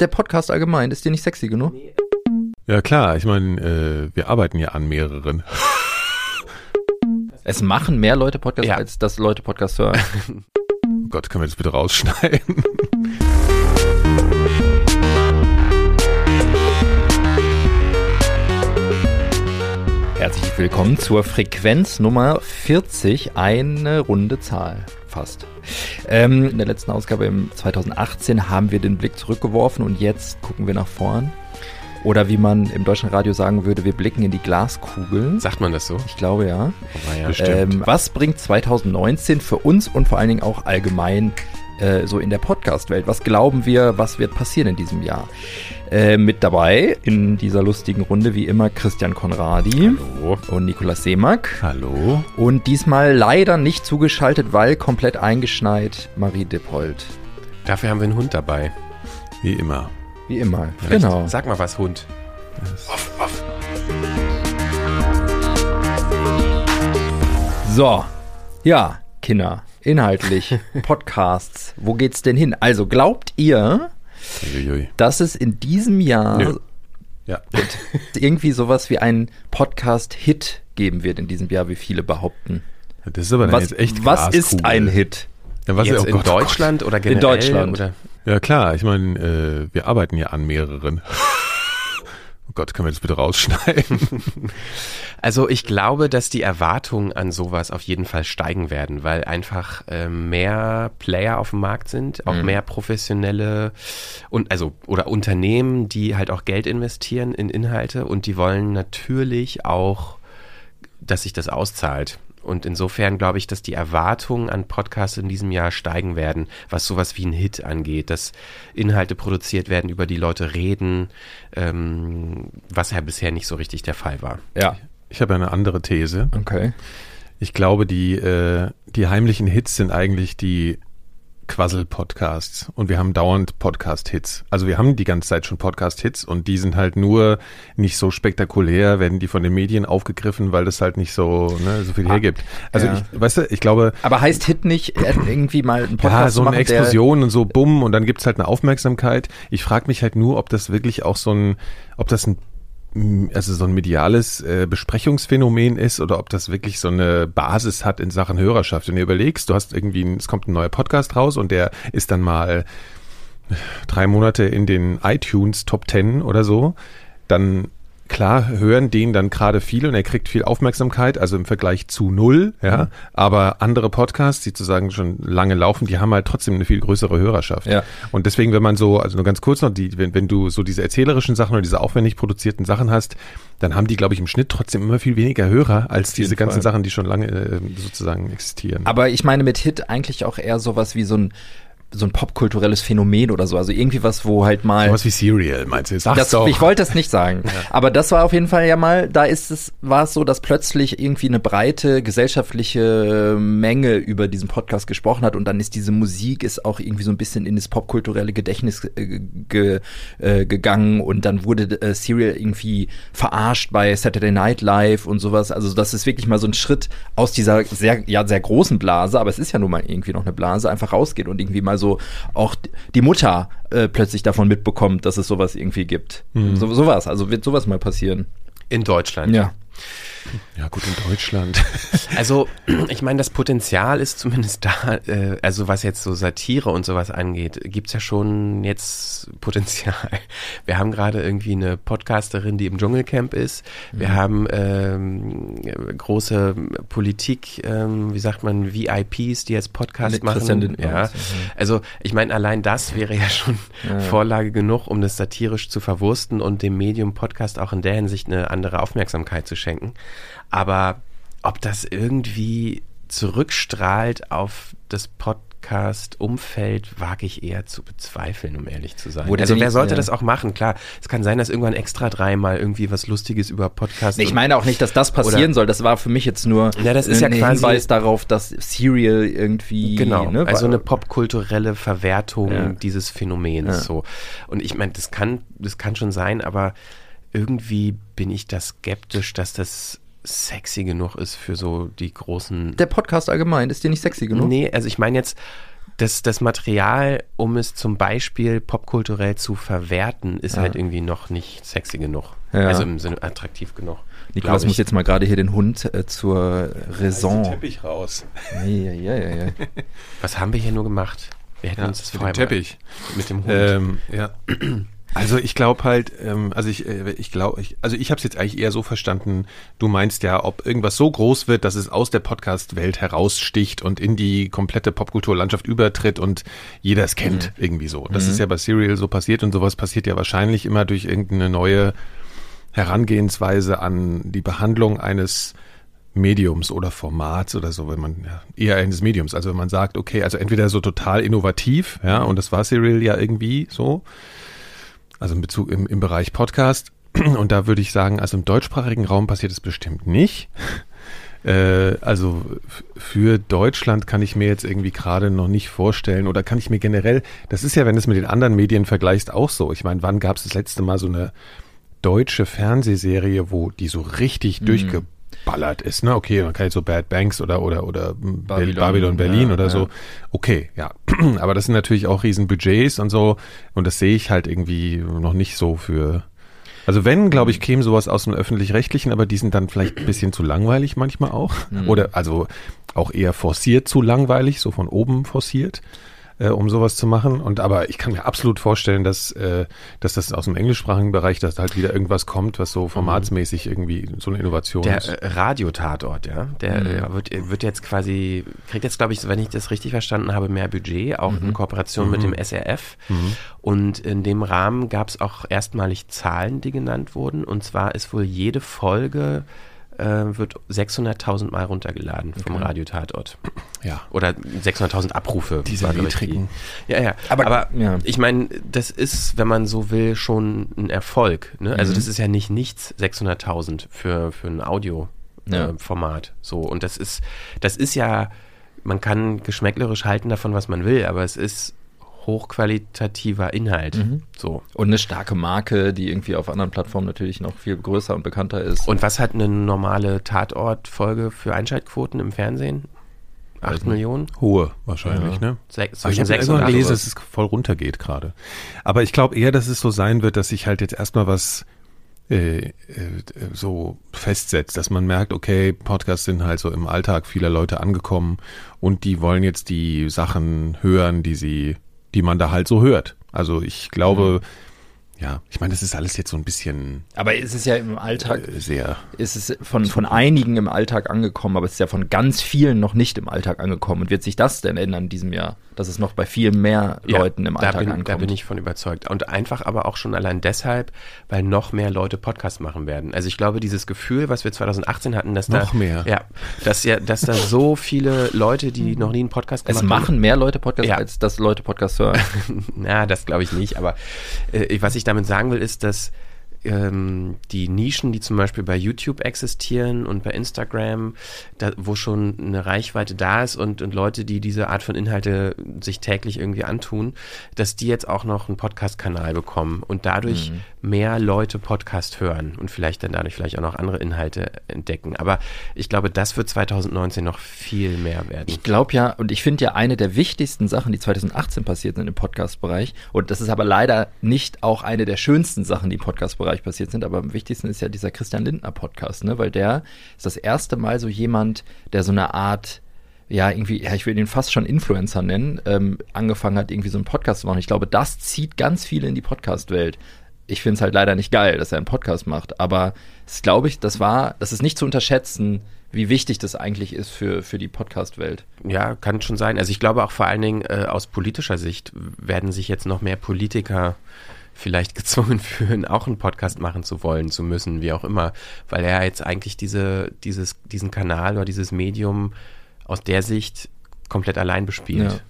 Der Podcast allgemein, ist dir nicht sexy genug? Ja klar, ich meine, äh, wir arbeiten ja an mehreren. Es machen mehr Leute Podcasts, Ja. als dass Leute Podcasts hören. Oh Gott, können wir das bitte rausschneiden? Herzlich willkommen zur Frequenz Nummer 40, eine runde Zahl fast. Ähm, in der letzten Ausgabe im 2018 haben wir den Blick zurückgeworfen und jetzt gucken wir nach vorn. Oder wie man im deutschen Radio sagen würde, wir blicken in die Glaskugel. Sagt man das so? Ich glaube ja. Aber ja. Bestimmt. Ähm, was bringt 2019 für uns und vor allen Dingen auch allgemein äh, so in der Podcast-Welt? Was glauben wir, was wird passieren in diesem Jahr? Äh, mit dabei in dieser lustigen Runde wie immer Christian Konradi Hallo. und Nikolaus Seemack. Hallo? Und diesmal leider nicht zugeschaltet, weil komplett eingeschneit Marie Dippold. Dafür haben wir einen Hund dabei. Wie immer. Wie immer. Vielleicht Genau. Sag mal was, Hund. Off, off. So, ja, Kinder, inhaltlich, Podcasts, wo geht's denn hin? Also glaubt ihr, Uiuiui. dass es in diesem Jahr Nö. Ja. irgendwie sowas wie einen Podcast-Hit geben wird in diesem Jahr, wie viele behaupten? Das ist aber Was, jetzt echt was ist ein Hit? Ja, was Jetzt oh in Gott, oh Deutschland oder generell? Deutschland. Oder? Ja klar, ich meine, äh, wir arbeiten ja an mehreren. Gott, können wir das bitte rausschneiden? Also ich glaube, dass die Erwartungen an sowas auf jeden Fall steigen werden, weil einfach ähm, mehr Player auf dem Markt sind, auch Mhm. mehr professionelle und also oder Unternehmen, die halt auch Geld investieren in Inhalte und die wollen natürlich auch, dass sich das auszahlt. Und insofern glaube ich, dass die Erwartungen an Podcasts in diesem Jahr steigen werden, was sowas wie ein Hit angeht, dass Inhalte produziert werden, über die Leute reden, ähm, was ja bisher nicht so richtig der Fall war. Ja, Ich habe eine andere These. okay. Ich glaube, die, äh, die heimlichen Hits sind eigentlich die Quassel-Podcasts. Und wir haben dauernd Podcast-Hits. Also wir haben die ganze Zeit schon Podcast-Hits und die sind halt nur nicht so spektakulär, werden die von den Medien aufgegriffen, weil das halt nicht so, ne, so viel hergibt. Also ja. ich, weißt du, ich glaube, Aber heißt Hit nicht, äh, irgendwie mal einen Podcast ja, so eine machen, Explosion und so bumm und dann gibt's halt eine Aufmerksamkeit. Ich frage mich halt nur, ob das wirklich auch so ein, ob das ein also so ein mediales äh, Besprechungsphänomen ist oder ob das wirklich so eine Basis hat in Sachen Hörerschaft. Wenn du überlegst, du hast irgendwie, ein, es kommt ein neuer Podcast raus und der ist dann mal drei Monate in den iTunes Top Ten oder so, dann klar hören den dann gerade viel und er kriegt viel Aufmerksamkeit, also im Vergleich zu null, ja. Mhm. Aber andere Podcasts, die sozusagen schon lange laufen, die haben halt trotzdem eine viel größere Hörerschaft. Ja. Und deswegen, wenn man so, also nur ganz kurz noch, die, wenn, wenn du so diese erzählerischen Sachen oder diese aufwendig produzierten Sachen hast, dann haben die, glaube ich, im Schnitt trotzdem immer viel weniger Hörer als jeden diese ganzen Fall. Sachen, die schon lange äh, sozusagen existieren. Aber ich meine mit Hit eigentlich auch eher sowas wie so ein so ein popkulturelles Phänomen oder so. Also irgendwie was, wo halt mal. Sowas wie Serial, meinst du? Sag's Das, doch. ich wollte das nicht sagen. Aber das war auf jeden Fall ja mal, da ist es, war es so, dass plötzlich irgendwie eine breite gesellschaftliche Menge über diesen Podcast gesprochen hat und dann ist diese Musik ist auch irgendwie so ein bisschen in das popkulturelle Gedächtnis äh, ge, äh, gegangen und dann wurde äh, Serial irgendwie verarscht bei Saturday Night Live und sowas. Also das ist wirklich mal so ein Schritt aus dieser sehr, ja, sehr großen Blase, aber es ist ja nun mal irgendwie noch eine Blase, einfach rausgeht und irgendwie mal so auch die Mutter äh, plötzlich davon mitbekommt, dass es sowas irgendwie gibt. So, sowas, also wird sowas mal passieren. In Deutschland. Ja. Ja, gut, in Deutschland. Also, ich meine, das Potenzial ist zumindest da, äh, also was jetzt so Satire und sowas angeht, gibt's ja schon jetzt Potenzial. Wir haben gerade irgendwie eine Podcasterin, die im Dschungelcamp ist. Wir haben ähm, große Politik, ähm, wie sagt man, VIPs, die jetzt Podcast Mit machen. Christian Ja. mhm. Also, ich meine, allein das wäre ja schon Vorlage genug, um das satirisch zu verwursten und dem Medium Podcast auch in der Hinsicht eine andere Aufmerksamkeit zu schenken. Aber ob das irgendwie zurückstrahlt auf das Podcast-Umfeld, wage ich eher zu bezweifeln, um ehrlich zu sein. Wurde also wer sollte ja. das auch machen? Klar, es kann sein, dass irgendwann extra dreimal irgendwie was Lustiges über Podcast Nee, ich meine auch nicht, dass das passieren soll. Das war für mich jetzt nur Ja, das ist ja ein quasi- Hinweis darauf, dass Serial irgendwie Genau, ne, also eine popkulturelle Verwertung Ja. dieses Phänomens. Ja. So. Und ich meine, das kann, das kann schon sein, aber irgendwie bin ich da skeptisch, dass das sexy genug ist für so die großen. der Podcast allgemein ist dir nicht sexy genug. Nee, also ich meine jetzt das, das Material, um es zum Beispiel popkulturell zu verwerten, ist Ja. halt irgendwie noch nicht sexy genug. Ja. Also im Sinne attraktiv genug. Nikolas glaub muss ich. jetzt mal gerade hier den Hund äh, zur Raison. Teppich raus. Ja, ja, ja, ja, ja. Was haben wir hier nur gemacht? Wir hätten Ja, uns das für vorher den Teppich. mit dem Hund. Ähm, ja. Also ich glaube halt, ähm, also ich, äh, ich glaube, ich, also ich habe es jetzt eigentlich eher so verstanden. Du meinst ja, ob irgendwas so groß wird, dass es aus der Podcast-Welt heraussticht und in die komplette Popkulturlandschaft übertritt und jeder es kennt irgendwie so. Das ist ja bei Serial so passiert und sowas passiert ja wahrscheinlich immer durch irgendeine neue Herangehensweise an die Behandlung eines Mediums oder Formats oder so, wenn man ja, eher eines Mediums, also wenn man sagt, okay, also entweder so total innovativ, ja, und das war Serial ja irgendwie so, also in Bezug im, im Bereich Podcast. Und da würde ich sagen, also im deutschsprachigen Raum passiert es bestimmt nicht. Äh, also für Deutschland kann ich mir jetzt irgendwie gerade noch nicht vorstellen oder kann ich mir generell, das ist ja, wenn du es mit den anderen Medien vergleichst, auch so. Ich meine, wann gab es das letzte Mal so eine deutsche Fernsehserie, wo die so richtig durchgeballert ist? Ne? Okay, man kann jetzt so Bad Banks oder oder oder Babylon, Babylon, Berlin ja, oder so. ja. Okay, ja. Aber das sind natürlich auch riesen Budgets und so. Und das sehe ich halt irgendwie noch nicht so für. Also wenn, glaube ich, käme sowas aus dem öffentlich-rechtlichen, aber die sind dann vielleicht ein bisschen zu langweilig manchmal auch. Oder also auch eher forciert zu langweilig, so von oben forciert, äh, um sowas zu machen. Und aber ich kann mir absolut vorstellen, dass, äh, dass das aus dem englischsprachigen Bereich, dass da halt wieder irgendwas kommt, was so formatsmäßig irgendwie so eine Innovation Der ist. äh, Radiotatort, ja, der Mhm. äh, wird, wird jetzt quasi, kriegt jetzt, glaube ich, wenn ich das richtig verstanden habe, mehr Budget, auch Mhm. in Kooperation mit dem SRF. Und in dem Rahmen gab es auch erstmalig Zahlen, die genannt wurden. Und zwar ist wohl jede Folge äh, wird 600.000 Mal runtergeladen vom Radiotatort. Ja. Oder 600.000 Abrufe. Diese niedrigen. die- Ja, ja. Aber- Aber, ja. ich meine, das ist, wenn man so will, schon ein Erfolg. Ne? Also Mhm. das ist ja nicht nichts, 600.000 für, für ein Audio. Ja. Äh. So, und das ist, das ist ja, man kann geschmäcklerisch halten davon, was man will, aber es ist hochqualitativer Inhalt. Mhm. So. Und eine starke Marke, die irgendwie auf anderen Plattformen natürlich noch viel größer und bekannter ist. Und was hat eine normale Tatort-Folge für Einschaltquoten im Fernsehen? Acht Millionen? Hohe wahrscheinlich, ne? Sech, Aber ich habe irgendwann acht. gelesen, dass es voll runtergeht gerade. Aber ich glaube eher, dass es so sein wird, dass sich halt jetzt erstmal was äh, äh, so festsetzt, dass man merkt, okay, Podcasts sind halt so im Alltag vieler Leute angekommen und die wollen jetzt die Sachen hören, die sie, die man da halt so hört. Also ich glaube, ja, ich meine, das ist alles jetzt so ein bisschen Aber es ist ja im Alltag, äh, sehr. es ist von, von einigen im Alltag angekommen, aber es ist ja von ganz vielen noch nicht im Alltag angekommen. Und wird sich das denn ändern in diesem Jahr? Dass es noch bei viel mehr Ja, Leuten im da Alltag bin, ankommt. Da bin ich von überzeugt. Und einfach aber auch schon allein deshalb, weil noch mehr Leute Podcast machen werden. Also ich glaube, dieses Gefühl, was wir 2018 hatten, dass Noch da mehr. Ja, dass ja, dass da so viele Leute, die noch nie einen Podcast es gemacht haben. machen mehr Leute Podcasts, Ja. als dass Leute Podcasts hören. Na, das glaube ich nicht. Aber äh, was ich damit sagen will, ist, dass ähm, die Nischen, die zum Beispiel bei YouTube existieren und bei Instagram, da, wo schon eine Reichweite da ist und, und Leute, die diese Art von Inhalte sich täglich irgendwie antun, dass die jetzt auch noch einen Podcast-Kanal bekommen und dadurch mehr Leute Podcast hören und vielleicht dann dadurch vielleicht auch noch andere Inhalte entdecken. Aber ich glaube, das wird 2019 noch viel mehr werden. Ich glaube ja, und ich finde ja eine der wichtigsten Sachen, die 2018 passiert sind im Podcast-Bereich, und das ist aber leider nicht auch eine der schönsten Sachen, die im Podcast-Bereich passiert sind, aber am wichtigsten ist ja dieser Christian Lindner-Podcast, ne? Weil der ist das erste Mal so jemand, der so eine Art ja, irgendwie, ja, ich will ihn fast schon Influencer nennen, ähm, angefangen hat, irgendwie so einen Podcast zu machen. Ich glaube, das zieht ganz viele in die Podcast-Welt. Ich finde es halt leider nicht geil, dass er einen Podcast macht, aber das glaube ich, das war, das ist nicht zu unterschätzen, wie wichtig das eigentlich ist für, für die Podcast-Welt. Ja, kann schon sein. Also ich glaube auch vor allen Dingen äh, aus politischer Sicht werden sich jetzt noch mehr Politiker vielleicht gezwungen fühlen, auch einen Podcast machen zu wollen, zu müssen, wie auch immer, weil er jetzt eigentlich diese, dieses, diesen Kanal oder dieses Medium aus der Sicht komplett allein bespielt. Ja.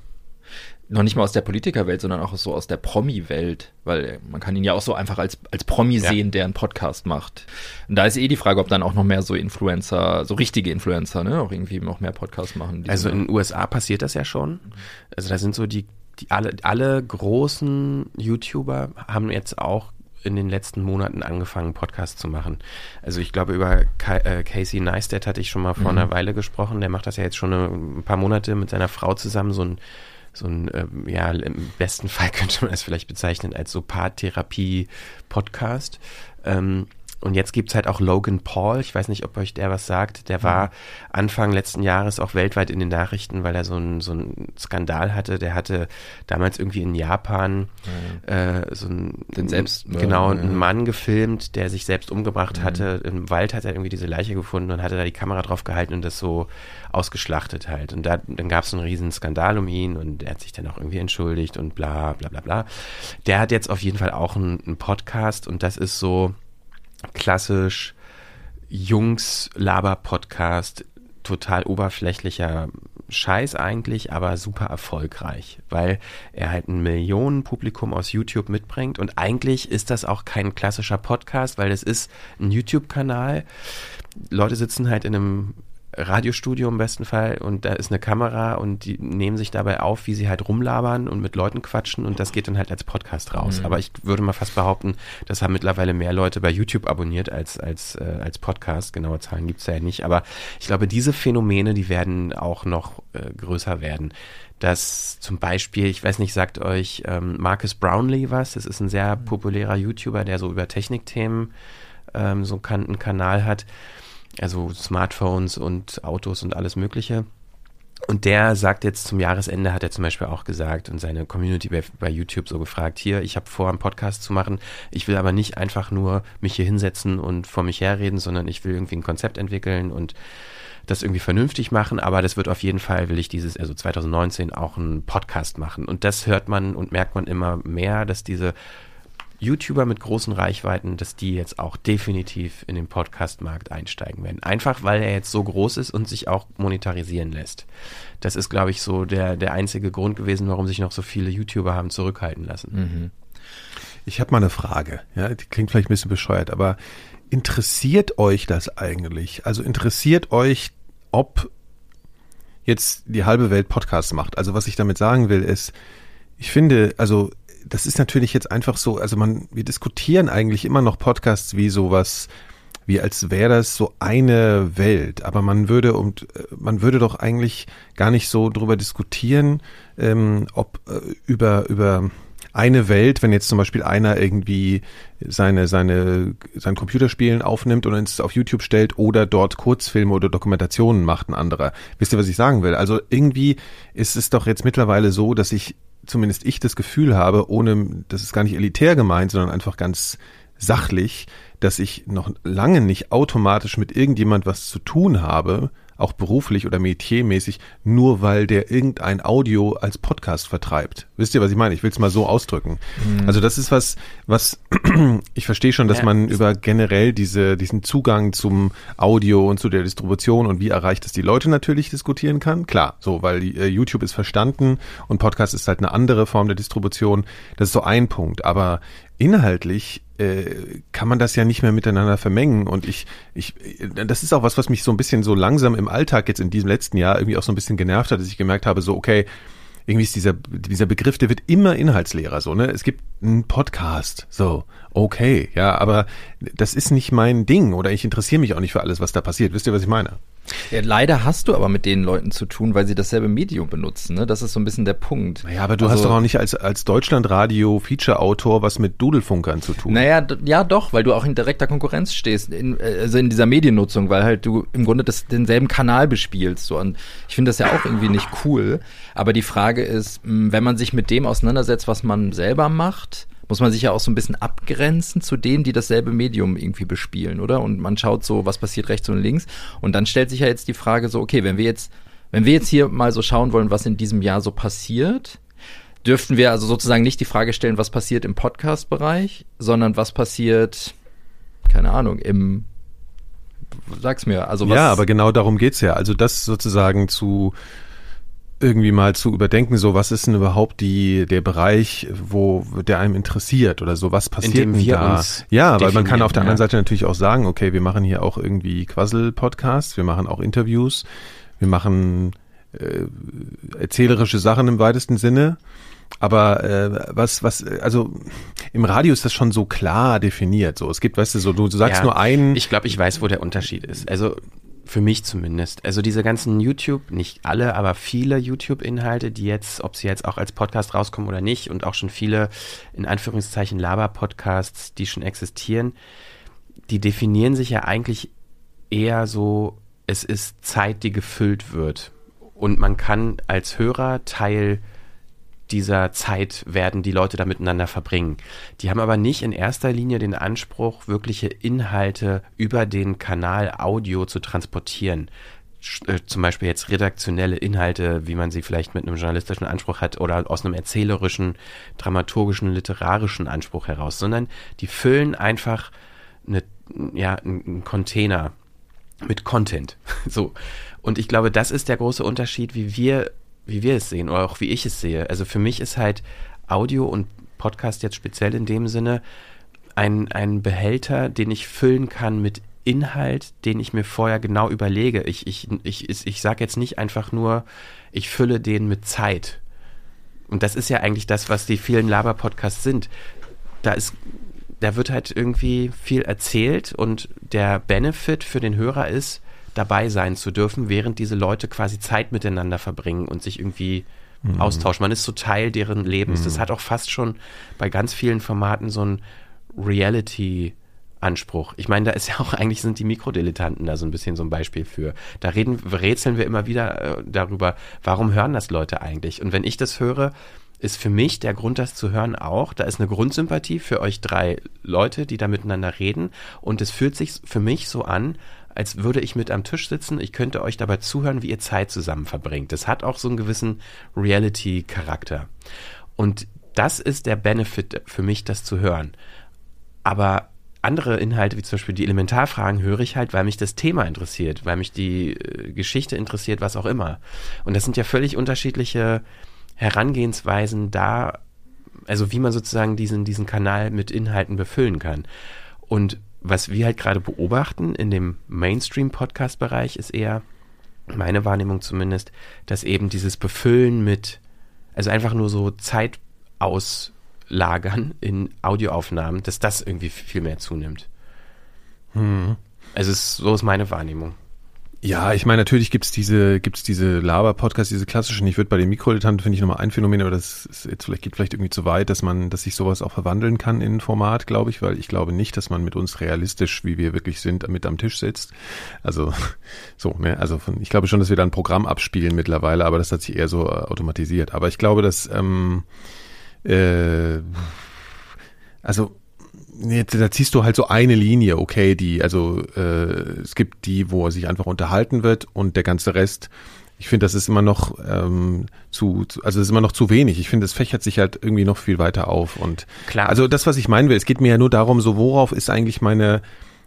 Noch nicht mal aus der Politikerwelt, sondern auch so aus der Promi-Welt, weil man kann ihn ja auch so einfach als, als Promi Ja. sehen, der einen Podcast macht. Und da ist eh die Frage, ob dann auch noch mehr so Influencer, so richtige Influencer, ne, auch irgendwie noch mehr Podcasts machen. Also so- in den USA passiert das ja schon. Also da sind so die, die alle, alle großen YouTuber haben jetzt auch in den letzten Monaten angefangen, Podcasts zu machen. Also ich glaube, über äh, Casey Neistat hatte ich schon mal vor einer Weile gesprochen. Der macht das ja jetzt schon ein paar Monate mit seiner Frau zusammen, so ein so ein, ähm, ja, im besten Fall könnte man es vielleicht bezeichnen als so Paartherapie-Podcast. Ähm, und jetzt gibt's halt auch Logan Paul, ich weiß nicht, ob euch der was sagt, der war Anfang letzten Jahres auch weltweit in den Nachrichten, weil er so einen so einen Skandal hatte. Der hatte damals irgendwie in Japan äh, so einen, Den Selbst- genau, ja. einen Mann gefilmt, der sich selbst umgebracht hatte. Im Wald hat er irgendwie diese Leiche gefunden und hatte da die Kamera drauf gehalten und das so ausgeschlachtet halt. Und da, dann gab's einen riesen Skandal um ihn und er hat sich dann auch irgendwie entschuldigt und bla bla bla bla. Der hat jetzt auf jeden Fall auch einen, einen Podcast und das ist so klassisch Jungs-Laber-Podcast, total oberflächlicher Scheiß eigentlich, aber super erfolgreich, weil er halt ein Millionenpublikum aus YouTube mitbringt und eigentlich ist das auch kein klassischer Podcast, weil es ist ein YouTube-Kanal. Leute sitzen halt in einem Radiostudio im besten Fall und da ist eine Kamera und die nehmen sich dabei auf, wie sie halt rumlabern und mit Leuten quatschen und das geht dann halt als Podcast raus. Aber ich würde mal fast behaupten, das haben mittlerweile mehr Leute bei YouTube abonniert als, als, äh, als Podcast. Genaue Zahlen gibt's ja nicht. Aber ich glaube, diese Phänomene, die werden auch noch äh, größer werden. Dass zum Beispiel, ich weiß nicht, sagt euch ähm, Marcus Brownlee was? Das ist ein sehr populärer YouTuber, der so über Technikthemen ähm, so einen Kanal hat also Smartphones und Autos und alles Mögliche. Und der sagt jetzt zum Jahresende, hat er zum Beispiel auch gesagt und seine Community bei, bei YouTube so gefragt, hier, ich habe vor, einen Podcast zu machen, ich will aber nicht einfach nur mich hier hinsetzen und vor mich herreden, sondern ich will irgendwie ein Konzept entwickeln und das irgendwie vernünftig machen, aber das wird auf jeden Fall, will ich dieses, also 2019 auch einen Podcast machen. Und das hört man und merkt man immer mehr, dass diese YouTuber mit großen Reichweiten, dass die jetzt auch definitiv in den Podcast-Markt einsteigen werden. Einfach weil er jetzt so groß ist und sich auch monetarisieren lässt. Das ist, glaube ich, so der, der einzige Grund gewesen, warum sich noch so viele YouTuber haben zurückhalten lassen. Ich habe mal eine Frage. Ja, die klingt vielleicht ein bisschen bescheuert, aber interessiert euch das eigentlich? Also interessiert euch, ob jetzt die halbe Welt Podcasts macht? Also was ich damit sagen will, ist, ich finde, also das ist natürlich jetzt einfach so, also man, wir diskutieren eigentlich immer noch Podcasts wie sowas, wie als wäre das so eine Welt, aber man würde und äh, man würde doch eigentlich gar nicht so drüber diskutieren, ähm, ob äh, über über eine Welt, wenn jetzt zum Beispiel einer irgendwie seine seine sein Computerspielen aufnimmt und es auf YouTube stellt oder dort Kurzfilme oder Dokumentationen macht ein anderer. Wisst ihr, was ich sagen will? Also irgendwie ist es doch jetzt mittlerweile so, dass ich zumindest ich das Gefühl habe, ohne, das ist gar nicht elitär gemeint, sondern einfach ganz sachlich, dass ich noch lange nicht automatisch mit irgendjemand was zu tun habe, auch beruflich oder metiermäßig, nur weil der irgendein Audio als Podcast vertreibt. Wisst ihr, was ich meine? Ich will es mal so ausdrücken. Also das ist was, was ich verstehe schon, dass Ja. man über generell diese, diesen Zugang zum Audio und zu der Distribution und wie erreicht es die Leute natürlich diskutieren kann. Klar, so, weil äh, YouTube ist verstanden und Podcast ist halt eine andere Form der Distribution. Das ist so ein Punkt. Aber inhaltlich äh, kann man das ja nicht mehr miteinander vermengen und ich, ich, das ist auch was, was mich so ein bisschen so langsam im Alltag jetzt in diesem letzten Jahr irgendwie auch so ein bisschen genervt hat, dass ich gemerkt habe, so okay, irgendwie ist dieser, dieser Begriff, der wird immer inhaltsleerer, so, ne? Es gibt einen Podcast, so, okay, ja, aber das ist nicht mein Ding oder ich interessiere mich auch nicht für alles, was da passiert. Wisst ihr, was ich meine? Ja, leider hast du aber mit den Leuten zu tun, weil sie dasselbe Medium benutzen. Ne? Das ist so ein bisschen der Punkt. Naja, aber du Also- hast doch auch nicht als, als Deutschlandradio-Feature-Autor was mit Dudelfunkern zu tun. Naja, ja doch, weil du auch in direkter Konkurrenz stehst, in, äh, also in dieser Mediennutzung, weil halt du im Grunde das, denselben Kanal bespielst. So. Und ich finde das ja auch irgendwie nicht cool. Aber die Frage ist, mh, wenn man sich mit dem auseinandersetzt, was man selber macht, muss man sich ja auch so ein bisschen abgrenzen zu denen, die dasselbe Medium irgendwie bespielen, oder? Und man schaut so, was passiert rechts und links. Und dann stellt sich ja jetzt die Frage so, okay, wenn wir jetzt, wenn wir jetzt hier mal so schauen wollen, was in diesem Jahr so passiert, dürften wir also sozusagen nicht die Frage stellen, was passiert im Podcast-Bereich, sondern was passiert, keine Ahnung, im, sag's mir, also was. Ja, aber genau darum geht's ja. Also das sozusagen zu irgendwie mal zu überdenken, so was ist denn überhaupt die der Bereich, wo der einem interessiert oder so, was passiert denn da? Ja, weil man kann auf der anderen ja. Seite natürlich auch sagen, okay, wir machen hier auch irgendwie Quassel-Podcasts, wir machen auch Interviews, wir machen äh, erzählerische Sachen im weitesten Sinne. Aber äh, was, was, also im Radio ist das schon so klar definiert. So, es gibt, weißt du, so du, du sagst Ja, nur einen. Ich glaube, ich weiß, wo der Unterschied ist. Also Für mich zumindest. Also diese ganzen YouTube, nicht alle, aber viele YouTube-Inhalte, die jetzt, ob sie jetzt auch als Podcast rauskommen oder nicht, und auch schon viele in Anführungszeichen Laber-Podcasts, die schon existieren, die definieren sich ja eigentlich eher so, es ist Zeit, die gefüllt wird. Und man kann als Hörer Teil dieser Zeit werden die Leute da miteinander verbringen. Die haben aber nicht in erster Linie den Anspruch, wirkliche Inhalte über den Kanal Audio zu transportieren. Äh, zum Beispiel jetzt redaktionelle Inhalte, wie man sie vielleicht mit einem journalistischen Anspruch hat oder aus einem erzählerischen, dramaturgischen, literarischen Anspruch heraus, sondern die füllen einfach eine, ja, einen Container mit Content. So. Und ich glaube, das ist der große Unterschied, wie wir wie wir es sehen oder auch wie ich es sehe. Also für mich ist halt Audio und Podcast jetzt speziell in dem Sinne ein, ein Behälter, den ich füllen kann mit Inhalt, den ich mir vorher genau überlege. Ich, ich, ich, ich, sage jetzt nicht einfach nur, ich fülle den mit Zeit. Und das ist ja eigentlich das, was die vielen Laber-Podcasts sind. Da ist, da wird halt irgendwie viel erzählt und der Benefit für den Hörer ist, dabei sein zu dürfen, während diese Leute quasi Zeit miteinander verbringen und sich irgendwie mhm. austauschen. Man ist so Teil deren Lebens. Mhm. Das hat auch fast schon bei ganz vielen Formaten so ein Reality- Anspruch. Ich meine, da ist ja auch eigentlich sind die Mikrodilettanten da so ein bisschen so ein Beispiel für. Da reden, rätseln wir immer wieder äh, darüber, warum hören das Leute eigentlich? Und wenn ich das höre, ist für mich der Grund, das zu hören auch, da ist eine Grundsympathie für euch drei Leute, die da miteinander reden und es fühlt sich für mich so an, als würde ich mit am Tisch sitzen. Ich könnte euch dabei zuhören, wie ihr Zeit zusammen verbringt. Das hat auch so einen gewissen Reality-Charakter. Und das ist der Benefit für mich, das zu hören. Aber andere Inhalte, wie zum Beispiel die Elementarfragen, höre ich halt, weil mich das Thema interessiert, weil mich die äh, Geschichte interessiert, was auch immer. Und das sind ja völlig unterschiedliche Herangehensweisen da, also wie man sozusagen diesen, diesen Kanal mit Inhalten befüllen kann. Und was wir halt gerade beobachten in dem Mainstream-Podcast-Bereich ist eher, meine Wahrnehmung zumindest, dass eben dieses Befüllen mit, also einfach nur so Zeit auslagern in Audioaufnahmen, dass das irgendwie viel mehr zunimmt. Hm. Also es, so ist meine Wahrnehmung. Ja, ich meine, natürlich gibt's diese, gibt's diese Laber-Podcasts, diese klassischen. Ich würde bei den Mikrodilettanten finde ich nochmal ein Phänomen, aber das ist jetzt vielleicht geht vielleicht irgendwie zu weit, dass man, dass sich sowas auch verwandeln kann in ein Format, glaube ich, weil ich glaube nicht, dass man mit uns realistisch, wie wir wirklich sind, mit am Tisch sitzt. Also so, ne, also von, ich glaube schon, dass wir da ein Programm abspielen mittlerweile, aber das hat sich eher so äh, automatisiert. Aber ich glaube, dass ähm, äh, also nee, da ziehst du halt so eine Linie, okay, die, also äh, es gibt die, wo er sich einfach unterhalten wird und der ganze Rest, ich finde, das ist immer noch ähm, zu, also es ist immer noch zu wenig. Ich finde, es fächert sich halt irgendwie noch viel weiter auf. Und klar. Also das, was ich meinen will, es geht mir ja nur darum, so worauf ist eigentlich meine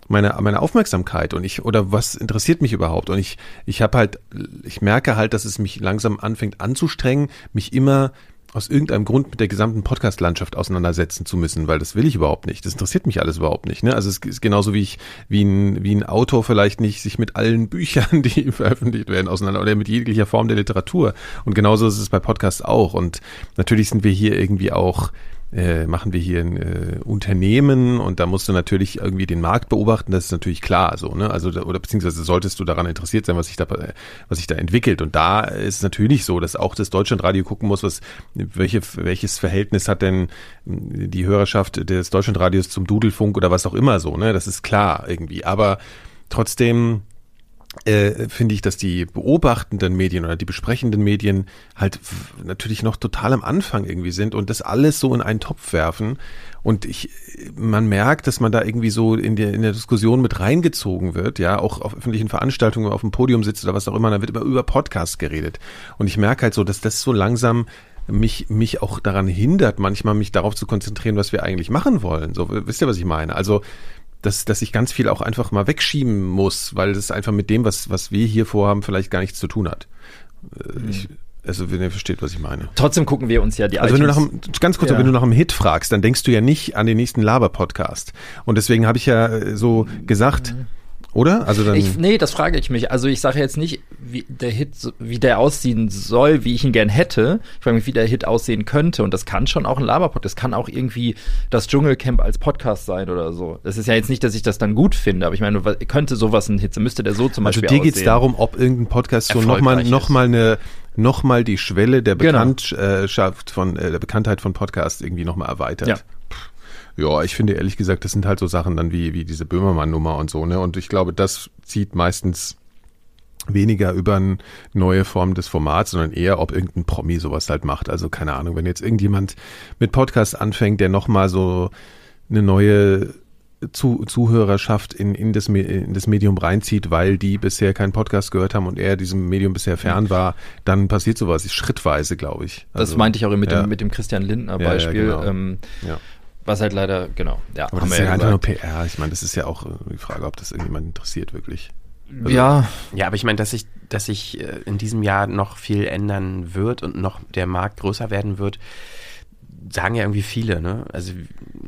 meine meine Aufmerksamkeit und ich oder was interessiert mich überhaupt und ich ich habe halt ich merke halt, dass es mich langsam anfängt anzustrengen, mich immer aus irgendeinem Grund mit der gesamten Podcast-Landschaft auseinandersetzen zu müssen, weil das will ich überhaupt nicht. Das interessiert mich alles überhaupt nicht. Ne? Also es ist genauso wie ich, wie ein, wie ein Autor vielleicht nicht sich mit allen Büchern, die veröffentlicht werden, auseinander oder mit jeglicher Form der Literatur. Und genauso ist es bei Podcasts auch. Und natürlich sind wir hier irgendwie auch äh, machen wir hier ein äh, Unternehmen und da musst du natürlich irgendwie den Markt beobachten, das ist natürlich klar so, ne? Also oder beziehungsweise solltest du daran interessiert sein, was sich da was sich da entwickelt. Und da ist es natürlich so, dass auch das Deutschlandradio gucken muss, was welche, welches Verhältnis hat denn die Hörerschaft des Deutschlandradios zum Dudelfunk oder was auch immer so, ne? Das ist klar irgendwie. Aber trotzdem äh, finde ich, dass die beobachtenden Medien oder die besprechenden Medien halt natürlich noch total am Anfang irgendwie sind und das alles so in einen Topf werfen. Und ich, man merkt, dass man da irgendwie so in der, in der Diskussion mit reingezogen wird, ja, auch auf öffentlichen Veranstaltungen, auf dem Podium sitzt oder was auch immer, da wird immer über Podcasts geredet. Und ich merke halt so, dass das so langsam mich, mich auch daran hindert, manchmal mich darauf zu konzentrieren, was wir eigentlich machen wollen. So, wisst ihr, was ich meine? Also, dass, dass ich ganz viel auch einfach mal wegschieben muss, weil das einfach mit dem, was, was wir hier vorhaben, vielleicht gar nichts zu tun hat. Äh, ich, also wenn ihr versteht, was ich meine. Trotzdem gucken wir uns ja die Also wenn du nach einem, ganz kurz, ja. wenn du nach einem Hit fragst, dann denkst du ja nicht an den nächsten Laber-Podcast. Und deswegen habe ich ja äh, so gesagt, Oder? Also dann. Ich, nee, das frage ich mich. Also ich sage jetzt nicht, wie der Hit, wie der aussehen soll, wie ich ihn gern hätte. Ich frage mich, wie der Hit aussehen könnte. Und das kann schon auch ein Laberpod. Das kann auch irgendwie das Dschungelcamp als Podcast sein oder so. Das ist ja jetzt nicht, dass ich das dann gut finde, aber ich meine, könnte sowas ein Hit sein? Müsste der so zum also Beispiel dir geht es darum, ob irgendein Podcast so nochmal noch mal eine noch mal die Schwelle der Genau. Bekanntschaft von äh, der Bekanntheit von Podcast irgendwie noch mal erweitert. Ja. Ja, ich finde ehrlich gesagt, das sind halt so Sachen dann wie, wie diese Böhmermann-Nummer und so, ne? Und ich glaube, das zieht meistens weniger über eine neue Form des Formats, sondern eher, ob irgendein Promi sowas halt macht. Also keine Ahnung, wenn jetzt irgendjemand mit Podcast anfängt, der nochmal so eine neue zu, Zuhörerschaft in, in, das, in das Medium reinzieht, weil die bisher keinen Podcast gehört haben und er diesem Medium bisher fern war, dann passiert sowas schrittweise, glaube ich. Das Also, meinte ich auch mit, ja. dem, mit dem Christian Lindner Ja, ja, Beispiel. genau. ähm, Ja. Was halt leider, genau. Ja, Aber das ist ja einfach nur PR. Ich meine, das ist ja auch äh, die Frage, ob das irgendjemand interessiert wirklich. Also- ja, Ja, aber ich meine, dass sich, dass sich äh, in diesem Jahr noch viel ändern wird und noch der Markt größer werden wird, sagen ja irgendwie viele. Ne? Also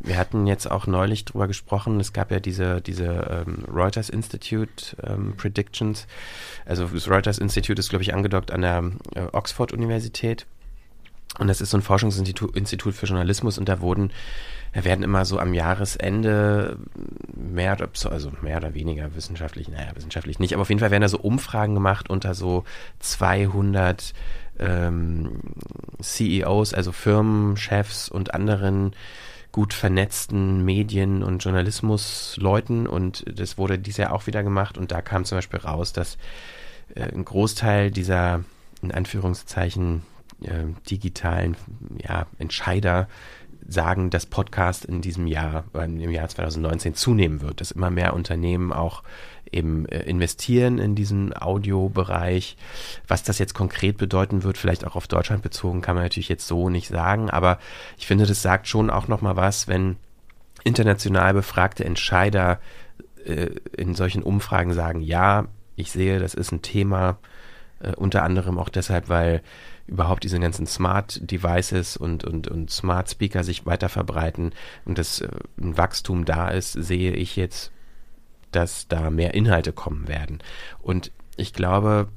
wir hatten jetzt auch neulich drüber gesprochen. Es gab ja diese diese ähm, Reuters Institute ähm, Predictions. Also das Reuters Institute ist, glaube ich, angedockt an der äh, Oxford Universität. Und das ist so ein Forschungsinstitut Institut für Journalismus und da wurden, da werden immer so am Jahresende mehr also mehr oder weniger wissenschaftlich, naja, wissenschaftlich nicht, aber auf jeden Fall werden da so Umfragen gemacht unter so 200 ähm, CEOs, also Firmenchefs und anderen gut vernetzten Medien- und Journalismusleuten. Und das wurde dieses Jahr auch wieder gemacht. Und da kam zum Beispiel raus, dass äh, ein Großteil dieser, in Anführungszeichen, äh, digitalen ja, Entscheider sagen, dass Podcast in diesem Jahr, äh, im Jahr 2019 zunehmen wird, dass immer mehr Unternehmen auch eben äh, investieren in diesen Audiobereich. Was das jetzt konkret bedeuten wird, vielleicht auch auf Deutschland bezogen, kann man natürlich jetzt so nicht sagen, aber ich finde, das sagt schon auch nochmal was, wenn international befragte Entscheider äh, in solchen Umfragen sagen, ja, ich sehe, das ist ein Thema, äh, unter anderem auch deshalb, weil überhaupt diese ganzen Smart Devices und, und, und Smart Speaker sich weiter verbreiten und dass äh, ein Wachstum da ist, sehe ich jetzt, dass da mehr Inhalte kommen werden. Und ich glaube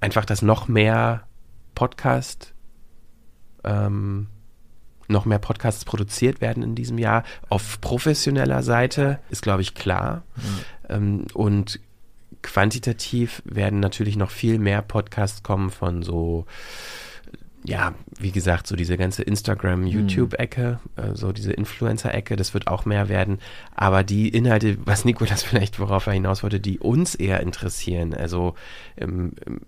einfach, dass noch mehr Podcast ähm, noch mehr Podcasts produziert werden in diesem Jahr. Auf professioneller Seite ist, glaube ich, klar. Ähm, und quantitativ werden natürlich noch viel mehr Podcasts kommen von so, ja, wie gesagt, so diese ganze Instagram, YouTube-Ecke, äh, so diese Influencer-Ecke, das wird auch mehr werden. Aber die Inhalte, was Nikolas vielleicht, worauf er hinaus wollte, die uns eher interessieren, also ähm, ähm,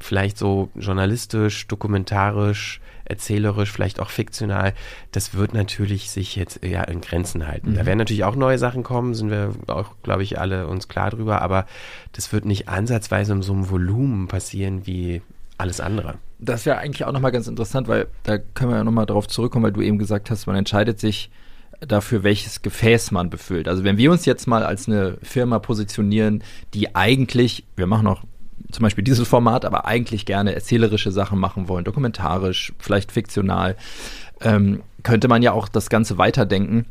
vielleicht so journalistisch, dokumentarisch, erzählerisch, vielleicht auch fiktional, das wird natürlich sich jetzt eher in Grenzen halten. Da werden natürlich auch neue Sachen kommen, sind wir auch, glaube ich, alle uns klar drüber, aber das wird nicht ansatzweise in so einem Volumen passieren wie alles andere. Das wäre eigentlich auch nochmal ganz interessant, weil da können wir ja nochmal drauf zurückkommen, weil du eben gesagt hast, man entscheidet sich dafür, welches Gefäß man befüllt. Also wenn wir uns jetzt mal als eine Firma positionieren, die eigentlich, wir machen auch zum Beispiel dieses Format, aber eigentlich gerne erzählerische Sachen machen wollen, dokumentarisch, vielleicht fiktional, ähm, könnte man ja auch das Ganze weiterdenken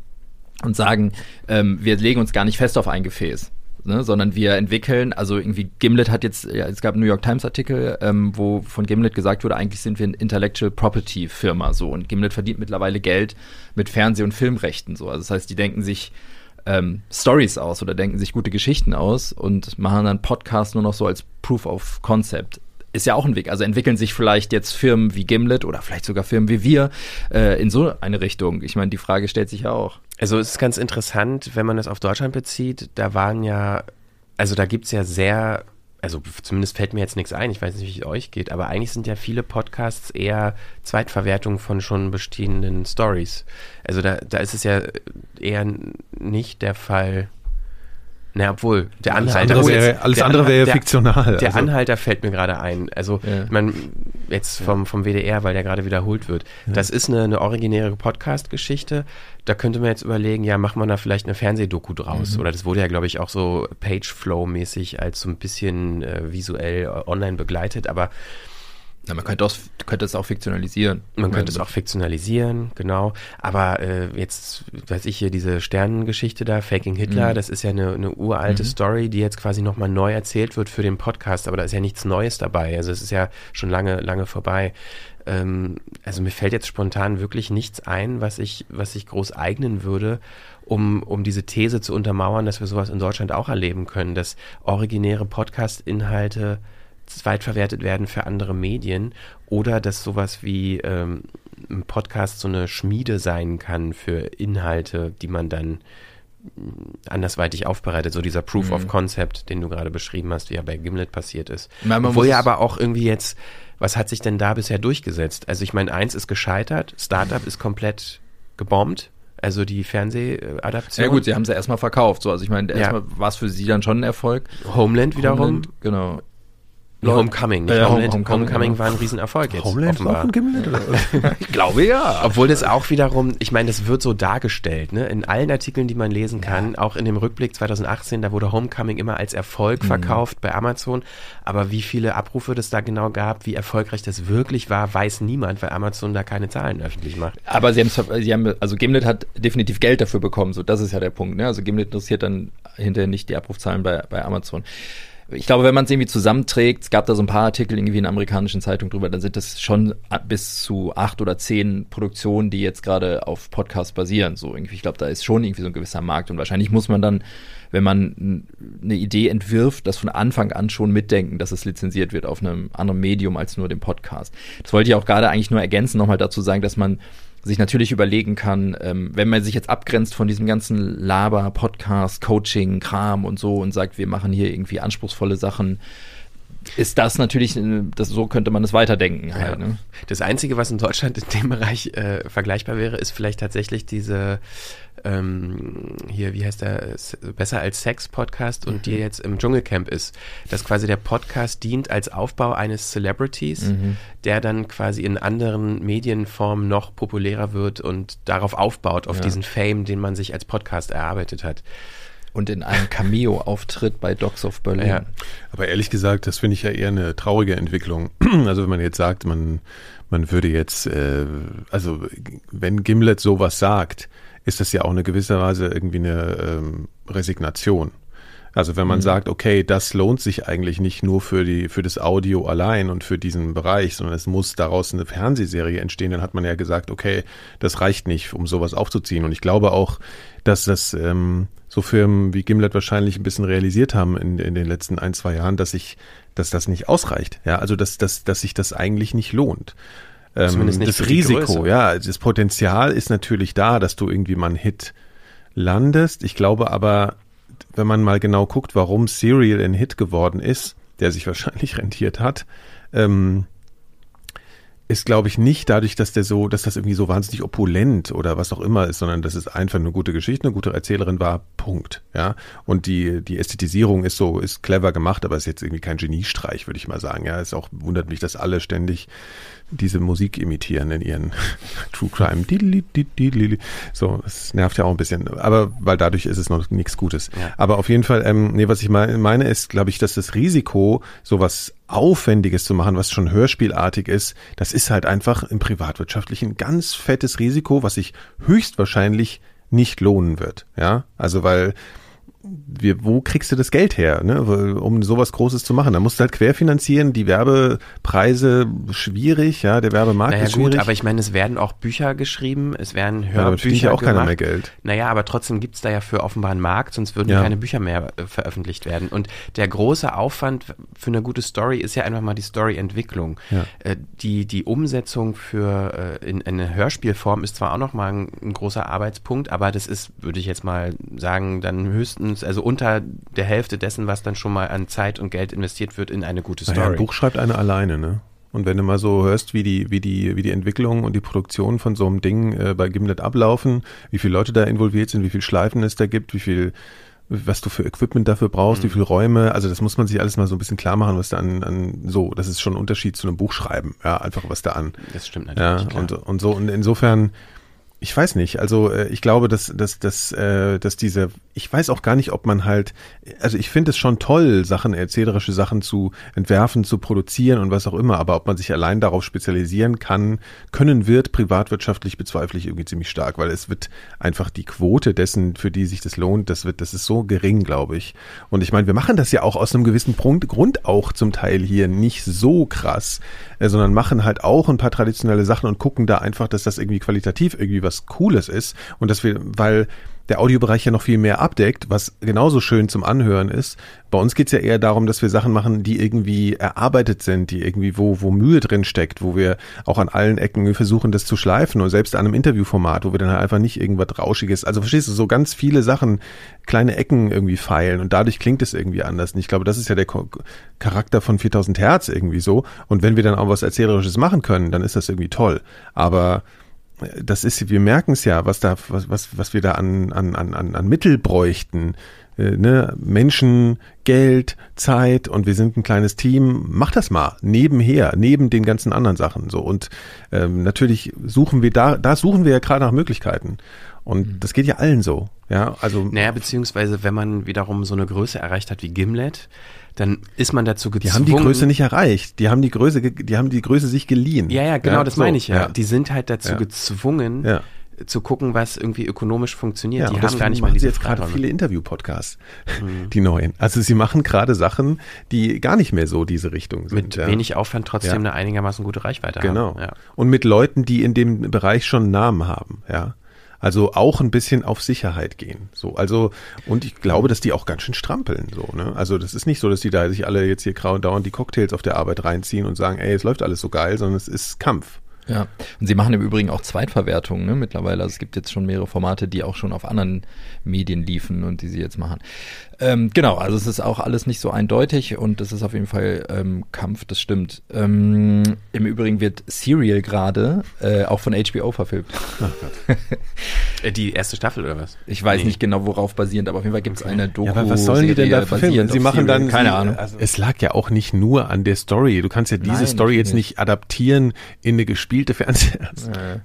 und sagen, ähm, wir legen uns gar nicht fest auf ein Gefäß. Ne, sondern wir entwickeln, also irgendwie Gimlet hat jetzt, ja, es gab einen New York Times Artikel, ähm, wo von Gimlet gesagt wurde, eigentlich sind wir eine Intellectual Property Firma so und Gimlet verdient mittlerweile Geld mit Fernseh- und Filmrechten so. Also das heißt, die denken sich ähm, Stories aus oder denken sich gute Geschichten aus und machen dann Podcast nur noch so als Proof of Concept. Ist ja auch ein Weg. Also entwickeln sich vielleicht jetzt Firmen wie Gimlet oder vielleicht sogar Firmen wie wir äh, in so eine Richtung. Ich meine, die Frage stellt sich ja auch. Also es ist ganz interessant, wenn man das auf Deutschland bezieht, da waren ja, also da gibt's ja sehr, also zumindest fällt mir jetzt nichts ein, ich weiß nicht, wie es euch geht, aber eigentlich sind ja viele Podcasts eher Zweitverwertung von schon bestehenden Stories. Also da, da ist es ja eher nicht der Fall. Na, obwohl, der Alles Anhalter. andere oh, wäre- jetzt- alles der andere wäre der- fiktional, Der also. Anhalter fällt mir gerade ein. Also, Ja. ich meine, jetzt vom, vom WDR, weil der gerade wiederholt wird. Das ist eine, eine originäre Podcast-Geschichte. Da könnte man jetzt überlegen, ja, macht man da vielleicht eine Fernsehdoku draus? Oder das wurde ja, glaube ich, auch so Page-Flow-mäßig als so ein bisschen äh, visuell äh, online begleitet. Aber Ja, man könnte, auch, könnte es auch fiktionalisieren. Man könnte es auch fiktionalisieren, genau. Aber äh, jetzt, weiß ich hier, diese Sternengeschichte da, Faking Hitler, mhm. das ist ja eine, eine uralte mhm. Story, die jetzt quasi nochmal neu erzählt wird für den Podcast, aber da ist ja nichts Neues dabei. Also es ist ja schon lange, lange vorbei. Ähm, also mir fällt jetzt spontan wirklich nichts ein, was ich, was ich groß eignen würde, um, um diese These zu untermauern, dass wir sowas in Deutschland auch erleben können, dass originäre Podcast-Inhalte zweitverwertet werden für andere Medien oder dass sowas wie ähm, ein Podcast so eine Schmiede sein kann für Inhalte, die man dann mm, andersweitig aufbereitet, so dieser Proof mhm. of Concept, den du gerade beschrieben hast, wie er bei Gimlet passiert ist. Man, man Obwohl ja aber auch irgendwie jetzt, was hat sich denn da bisher durchgesetzt? Also ich meine, eins ist gescheitert, Startup ist komplett gebombt, also die Fernsehadaption. Ja gut, sie haben sie erstmal verkauft. So, also ich meine, erstmal ja. war es für sie dann schon ein Erfolg. Homeland wiederum. Homeland, genau. Homecoming, ja, Homeland. Homecoming, Homecoming war ein Riesenerfolg jetzt. Homeland offenbar. Auch Gimlet, oder? ich glaube ja. Obwohl das auch wiederum, ich meine, das wird so dargestellt, ne? In allen Artikeln, die man lesen kann, ja. auch in dem Rückblick 2018, da wurde Homecoming immer als Erfolg mhm. verkauft bei Amazon. Aber wie viele Abrufe das da genau gab, wie erfolgreich das wirklich war, weiß niemand, weil Amazon da keine Zahlen öffentlich macht. Aber sie, sie haben, also Gimlet hat definitiv Geld dafür bekommen, so das ist ja der Punkt. Ne? Also Gimlet interessiert dann hinterher nicht die Abrufzahlen bei, bei Amazon ich glaube, wenn man es irgendwie zusammenträgt, es gab da so ein paar Artikel irgendwie in amerikanischen Zeitungen drüber, dann sind das schon bis zu acht oder zehn Produktionen, die jetzt gerade auf Podcasts basieren. So irgendwie, ich glaube, da ist schon irgendwie so ein gewisser Markt und wahrscheinlich muss man dann, wenn man eine Idee entwirft, das von Anfang an schon mitdenken, dass es lizenziert wird auf einem anderen Medium als nur dem Podcast. Das wollte ich auch gerade eigentlich nur ergänzen, nochmal dazu sagen, dass man sich natürlich überlegen kann, ähm, wenn man sich jetzt abgrenzt von diesem ganzen Laber, Podcast, Coaching, Kram und so und sagt, wir machen hier irgendwie anspruchsvolle Sachen, ist das natürlich, äh, das, so könnte man es weiterdenken. Halt, ne? Das Einzige, was in Deutschland in dem Bereich äh, vergleichbar wäre, ist vielleicht tatsächlich diese ähm, hier, wie heißt der, Besser als Sex Podcast und mhm. die jetzt im Dschungelcamp ist. Dass quasi der Podcast dient als Aufbau eines Celebrities, mhm. der dann quasi in anderen Medienformen noch populärer wird und darauf aufbaut, auf ja. diesen Fame, den man sich als Podcast erarbeitet hat und in einem Cameo-Auftritt bei Dogs of Berlin. Ja. Aber ehrlich gesagt, das finde ich ja eher eine traurige Entwicklung. Also wenn man jetzt sagt, man, man würde jetzt, äh, also wenn Gimlet sowas sagt, ist das ja auch eine gewisse Weise irgendwie eine ähm, Resignation. Also wenn man mhm. sagt, okay, das lohnt sich eigentlich nicht nur für die für das Audio allein und für diesen Bereich, sondern es muss daraus eine Fernsehserie entstehen, dann hat man ja gesagt, okay, das reicht nicht, um sowas aufzuziehen. Und ich glaube auch, dass das ähm, so Firmen wie Gimlet wahrscheinlich ein bisschen realisiert haben in, in den letzten ein, zwei Jahren, dass ich, dass das nicht ausreicht. Ja, also dass, dass, dass sich das eigentlich nicht lohnt. Ähm, Zumindest nicht das Risiko, ja, das Potenzial ist natürlich da, dass du irgendwie mal einen Hit landest. Ich glaube aber, wenn man mal genau guckt, warum Serial ein Hit geworden ist, der sich wahrscheinlich rentiert hat, ähm, ist, glaube ich, nicht dadurch, dass der so, dass das irgendwie so wahnsinnig opulent oder was auch immer ist, sondern dass es einfach eine gute Geschichte, eine gute Erzählerin war, Punkt. Ja. Und die, die Ästhetisierung ist so, ist clever gemacht, aber ist jetzt irgendwie kein Geniestreich, würde ich mal sagen. Ja. Es auch, wundert mich, dass alle ständig diese Musik imitieren in ihren True Crime. So, das nervt ja auch ein bisschen. Aber weil dadurch ist es noch nichts Gutes. Ja. Aber auf jeden Fall, ähm, nee, was ich meine, ist, glaube ich, dass das Risiko, sowas Aufwendiges zu machen, was schon hörspielartig ist, das ist halt einfach im privatwirtschaftlichen ganz fettes Risiko, was sich höchstwahrscheinlich nicht lohnen wird. Ja, also weil wir, wo kriegst du das Geld her, ne, um sowas Großes zu machen? Da musst du halt querfinanzieren, die Werbepreise schwierig, ja, der Werbemarkt naja, ist schwierig. gut, aber ich meine, es werden auch Bücher geschrieben, es werden Hörbücher ja, aber ja auch keiner mehr Geld. Naja, aber trotzdem gibt's da ja für offenbar einen Markt, sonst würden ja. keine Bücher mehr äh, veröffentlicht werden. Und der große Aufwand für eine gute Story ist ja einfach mal die Storyentwicklung. Ja. Äh, die, die Umsetzung für äh, in, in eine Hörspielform ist zwar auch noch mal ein, ein großer Arbeitspunkt, aber das ist, würde ich jetzt mal sagen, dann höchstens mindestens, also unter der Hälfte dessen, was dann schon mal an Zeit und Geld investiert wird in eine gute Story. Naja, ein Buch schreibt einer alleine, ne? Und wenn du mal so hörst, wie die, wie die, wie die Entwicklung und die Produktion von so einem Ding äh, bei Gimlet ablaufen, wie viele Leute da involviert sind, wie viel Schleifen es da gibt, wie viel, was du für Equipment dafür brauchst, mhm. wie viele Räume, also das muss man sich alles mal so ein bisschen klar machen, was da an, an so, das ist schon ein Unterschied zu einem Buch schreiben, ja, einfach was da an. Das stimmt natürlich. Ja, und, und so, und insofern, ich weiß nicht. Also äh, ich glaube, dass, dass, dass, äh, dass diese, ich weiß auch gar nicht, ob man halt, also ich finde es schon toll, Sachen, erzählerische Sachen zu entwerfen, zu produzieren und was auch immer, aber ob man sich allein darauf spezialisieren kann, können wird, privatwirtschaftlich bezweifle ich irgendwie ziemlich stark, weil es wird einfach die Quote dessen, für die sich das lohnt, das wird, das ist so gering, glaube ich. Und ich meine, wir machen das ja auch aus einem gewissen Grund, Grund auch zum Teil hier nicht so krass, äh, sondern machen halt auch ein paar traditionelle Sachen und gucken da einfach, dass das irgendwie qualitativ irgendwie was Cooles ist und dass wir, weil der Audiobereich ja noch viel mehr abdeckt, was genauso schön zum Anhören ist. Bei uns geht's ja eher darum, dass wir Sachen machen, die irgendwie erarbeitet sind, die irgendwie, wo, wo Mühe drin steckt, wo wir auch an allen Ecken versuchen, das zu schleifen und selbst an einem Interviewformat, wo wir dann halt einfach nicht irgendwas Rauschiges, also verstehst du, so ganz viele Sachen, kleine Ecken irgendwie feilen und dadurch klingt es irgendwie anders. Und ich glaube, das ist ja der Charakter von 4000 Hertz irgendwie so. Und wenn wir dann auch was Erzählerisches machen können, dann ist das irgendwie toll. Aber das ist, wir merken es ja, was da, was, was, was wir da an, an, an, an Mittel bräuchten. Äh, ne? Menschen, Geld, Zeit und wir sind ein kleines Team. Mach das mal nebenher, neben den ganzen anderen Sachen. So und ähm, natürlich suchen wir da, da suchen wir ja gerade nach Möglichkeiten. Und mhm. das geht ja allen so. Ja, also. Naja, beziehungsweise wenn man wiederum so eine Größe erreicht hat wie Gimlet, dann ist man dazu gezwungen. Die haben die Größe nicht erreicht. Die haben die Größe, die haben die Größe sich geliehen. Ja, ja, genau, ja, das so, meine ich ja. ja. Die sind halt dazu ja. gezwungen, zu gucken, was irgendwie ökonomisch funktioniert. Ja, die haben gar nicht mal diese jetzt gerade viele Interview-Podcasts, mhm. die neuen. Also sie machen gerade Sachen, die gar nicht mehr so diese Richtung sind. Mit wenig Aufwand trotzdem eine einigermaßen gute Reichweite genau. haben. Genau. Und mit Leuten, die in dem Bereich schon Namen haben. Ja. Also auch ein bisschen auf Sicherheit gehen. So, also, und ich glaube, dass die auch ganz schön strampeln. So, ne? Also das ist nicht so, dass die da sich alle jetzt hier grau und dauernd die Cocktails auf der Arbeit reinziehen und sagen, ey, es läuft alles so geil, sondern es ist Kampf. Ja, und sie machen im Übrigen auch Zweitverwertungen ne, mittlerweile. Also es gibt jetzt schon mehrere Formate, die auch schon auf anderen Medien liefen und die sie jetzt machen. Ähm, genau, also es ist auch alles nicht so eindeutig und es ist auf jeden Fall ähm, Kampf, das stimmt. Ähm, Im Übrigen wird Serial gerade äh, auch von HBO verfilmt. Oh die erste Staffel oder was? Ich weiß nee. nicht genau, worauf basierend, aber auf jeden Fall gibt es eine Doku. Ja, aber was sollen die denn da verfilmen? Sie machen Serial. dann, keine Ahnung. Also es lag ja auch nicht nur an der Story. Du kannst ja diese Nein, Story jetzt nicht. nicht adaptieren in eine gespielte Fernseh. Also, ja,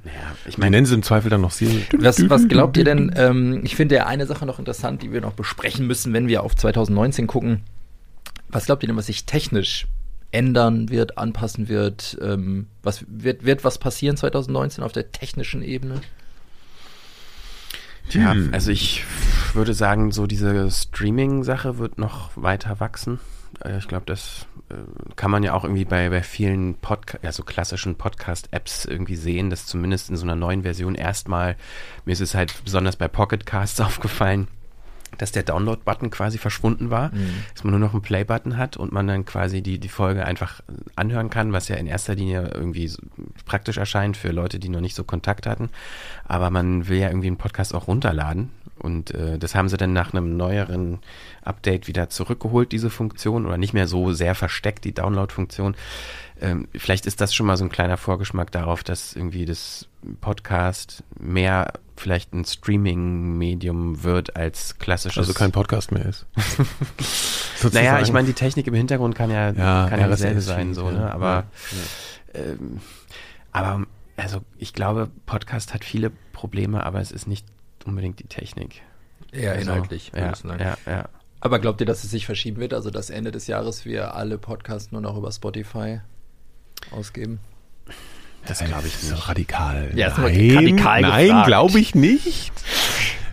ich meine, nennen sie im Zweifel dann noch Serial. Was, was glaubt ihr denn? Ähm, ich finde ja eine Sache noch interessant, die wir noch besprechen müssen, wenn wenn wir auf 2019 gucken, was glaubt ihr denn, was sich technisch ändern wird, anpassen wird? Ähm, was wird, wird was passieren 2019 auf der technischen Ebene? Tja, hm. also ich würde sagen, so diese Streaming-Sache wird noch weiter wachsen. Äh, ich glaube, das äh, kann man ja auch irgendwie bei, bei vielen Podca ja, so klassischen Podcast-Apps irgendwie sehen, dass zumindest in so einer neuen Version erstmal, mir ist es halt besonders bei Pocket Casts aufgefallen, dass der Download-Button quasi verschwunden war, mhm. dass man nur noch einen Play-Button hat und man dann quasi die, die Folge einfach anhören kann, was ja in erster Linie irgendwie so praktisch erscheint für Leute, die noch nicht so Kontakt hatten. Aber man will ja irgendwie einen Podcast auch runterladen und äh, das haben sie dann nach einem neueren Update wieder zurückgeholt, diese Funktion, oder nicht mehr so sehr versteckt, die Download-Funktion. Ähm, vielleicht ist das schon mal so ein kleiner Vorgeschmack darauf, dass irgendwie das Podcast mehr vielleicht ein Streaming-Medium wird als klassisches. Also kein Podcast mehr ist. naja, ich meine, die Technik im Hintergrund kann ja, ja kann ja dieselbe sein, so, ne? Aber, ja. ähm, aber also ich glaube, Podcast hat viele Probleme, aber es ist nicht unbedingt die Technik. Eher also, inhaltlich, ja, ja, ja. Aber glaubt ihr, dass es sich verschieben wird? Also, dass Ende des Jahres wir alle Podcasts nur noch über Spotify ausgeben? Das glaube ich nicht. So radikal. Ja, das nein, radikal nein, glaube ich nicht.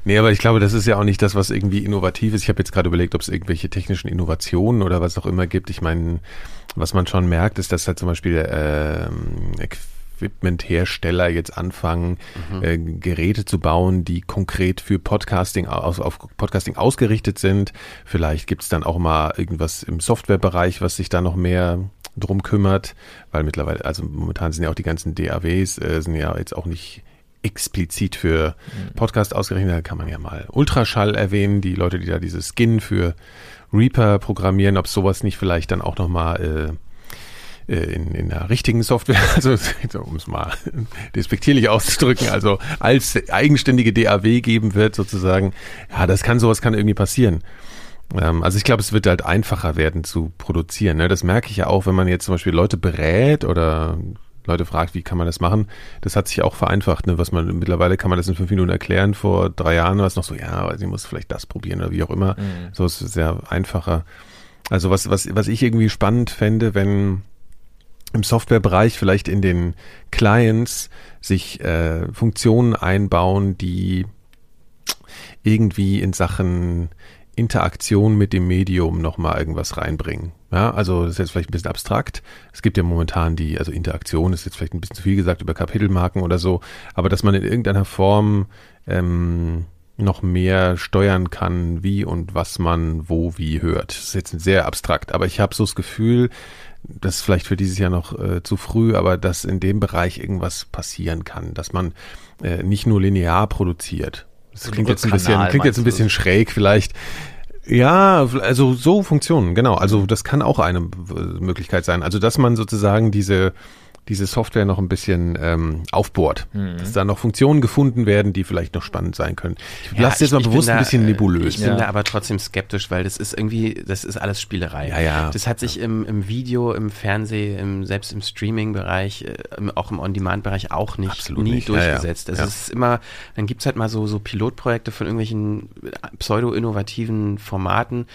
Nee, aber ich glaube, das ist ja auch nicht das, was irgendwie innovativ ist. Ich habe jetzt gerade überlegt, ob es irgendwelche technischen Innovationen oder was auch immer gibt. Ich meine, was man schon merkt, ist, dass halt zum Beispiel ähm, Equipment-Hersteller jetzt anfangen, mhm. äh, Geräte zu bauen, die konkret für Podcasting aus, auf Podcasting ausgerichtet sind. Vielleicht gibt es dann auch mal irgendwas im Softwarebereich, was sich da noch mehr drum kümmert, weil mittlerweile, also momentan sind ja auch die ganzen DAWs, äh, sind ja jetzt auch nicht explizit für mhm. Podcast ausgerechnet. Da kann man ja mal Ultraschall erwähnen, die Leute, die da dieses Skin für Reaper programmieren, ob sowas nicht vielleicht dann auch nochmal äh, äh, in, in der richtigen Software, also um es mal despektierlich auszudrücken, also als eigenständige DAW geben wird sozusagen. Ja, das kann sowas kann irgendwie passieren. Ähm, also ich glaube, es wird halt einfacher werden zu produzieren. Ne? Das merke ich ja auch, wenn man jetzt zum Beispiel Leute berät oder Leute fragt, wie kann man das machen, das hat sich auch vereinfacht. Ne? Was man mittlerweile kann man das in fünf Minuten erklären. Vor drei Jahren war es noch so, ja, also ich muss vielleicht das probieren oder wie auch immer. Mhm. So ist es sehr einfacher. Also was, was, was ich irgendwie spannend fände, wenn im Softwarebereich vielleicht in den Clients sich äh, Funktionen einbauen, die irgendwie in Sachen Interaktion mit dem Medium nochmal irgendwas reinbringen. Ja, also das ist jetzt vielleicht ein bisschen abstrakt. Es gibt ja momentan die, also Interaktion ist jetzt vielleicht ein bisschen zu viel gesagt über Kapitelmarken oder so, aber dass man in irgendeiner Form ähm, noch mehr steuern kann, wie und was man wo wie hört. Das ist jetzt sehr abstrakt, aber ich habe so das Gefühl, das ist vielleicht für dieses Jahr noch äh, zu früh, aber dass in dem Bereich irgendwas passieren kann, dass man äh, nicht nur linear produziert. Das klingt jetzt ein bisschen, klingt jetzt ein bisschen schräg vielleicht. Ja, also so Funktionen, genau. Also das kann auch eine Möglichkeit sein. Also dass man sozusagen diese diese Software noch ein bisschen ähm, aufbohrt. Mhm. Dass da noch Funktionen gefunden werden, die vielleicht noch spannend sein können. Ich ja, lasse jetzt mal bewusst da, ein bisschen nebulös. Ich bin da aber trotzdem skeptisch, weil das ist irgendwie, das ist alles Spielerei. Ja, ja. Das hat sich im, im Video, im Fernsehen, im, selbst im Streaming-Bereich, äh, auch im On-Demand-Bereich auch nicht, Absolut nie nicht. durchgesetzt. Ja, ja. Also es ist immer, dann gibt's halt mal so, so Pilotprojekte von irgendwelchen pseudo-innovativen Formaten,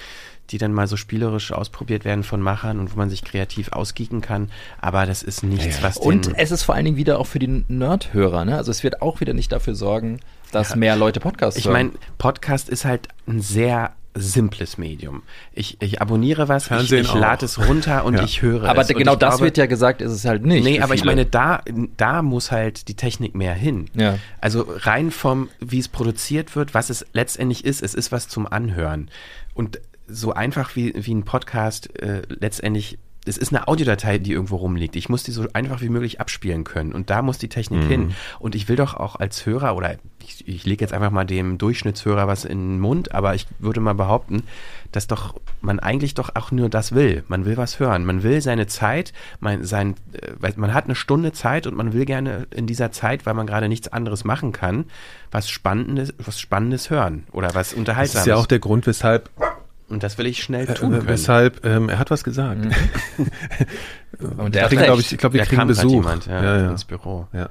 die dann mal so spielerisch ausprobiert werden von Machern und wo man sich kreativ ausgieken kann. Aber das ist nichts, ja. was Und es ist vor allen Dingen wieder auch für die Nerd-Hörer. Ne? Also es wird auch wieder nicht dafür sorgen, dass ja. mehr Leute Podcasts ich hören. Ich meine, Podcast ist halt ein sehr simples Medium. Ich, ich abonniere was, Fernsehen ich, ich lade es runter und ja. ich höre aber es. Aber genau das glaube, wird ja gesagt, ist es halt nicht. Nee, aber viele. ich meine, da, da muss halt die Technik mehr hin. Ja. Also rein vom, wie es produziert wird, was es letztendlich ist, es ist was zum Anhören. Und so einfach wie, wie ein Podcast äh, letztendlich es ist eine Audiodatei, die irgendwo rumliegt. Ich muss die so einfach wie möglich abspielen können. Und da muss die Technik mhm. hin. Und ich will doch auch als Hörer, oder ich, ich lege jetzt einfach mal dem Durchschnittshörer was in den Mund, aber ich würde mal behaupten, dass doch man eigentlich doch auch nur das will. Man will was hören. Man will seine Zeit, man, sein, äh, man hat eine Stunde Zeit und man will gerne in dieser Zeit, weil man gerade nichts anderes machen kann, was Spannendes, was Spannendes hören oder was Unterhaltsames. Das ist ja auch der Grund, weshalb und das will ich schnell äh, tun können. Weshalb, ähm, er hat was gesagt. Mhm. Und der kriegen, glaube ich, ich glaube, wir kriegen Besuch. Jemand, ja, ja, ja. ins Büro. Ja.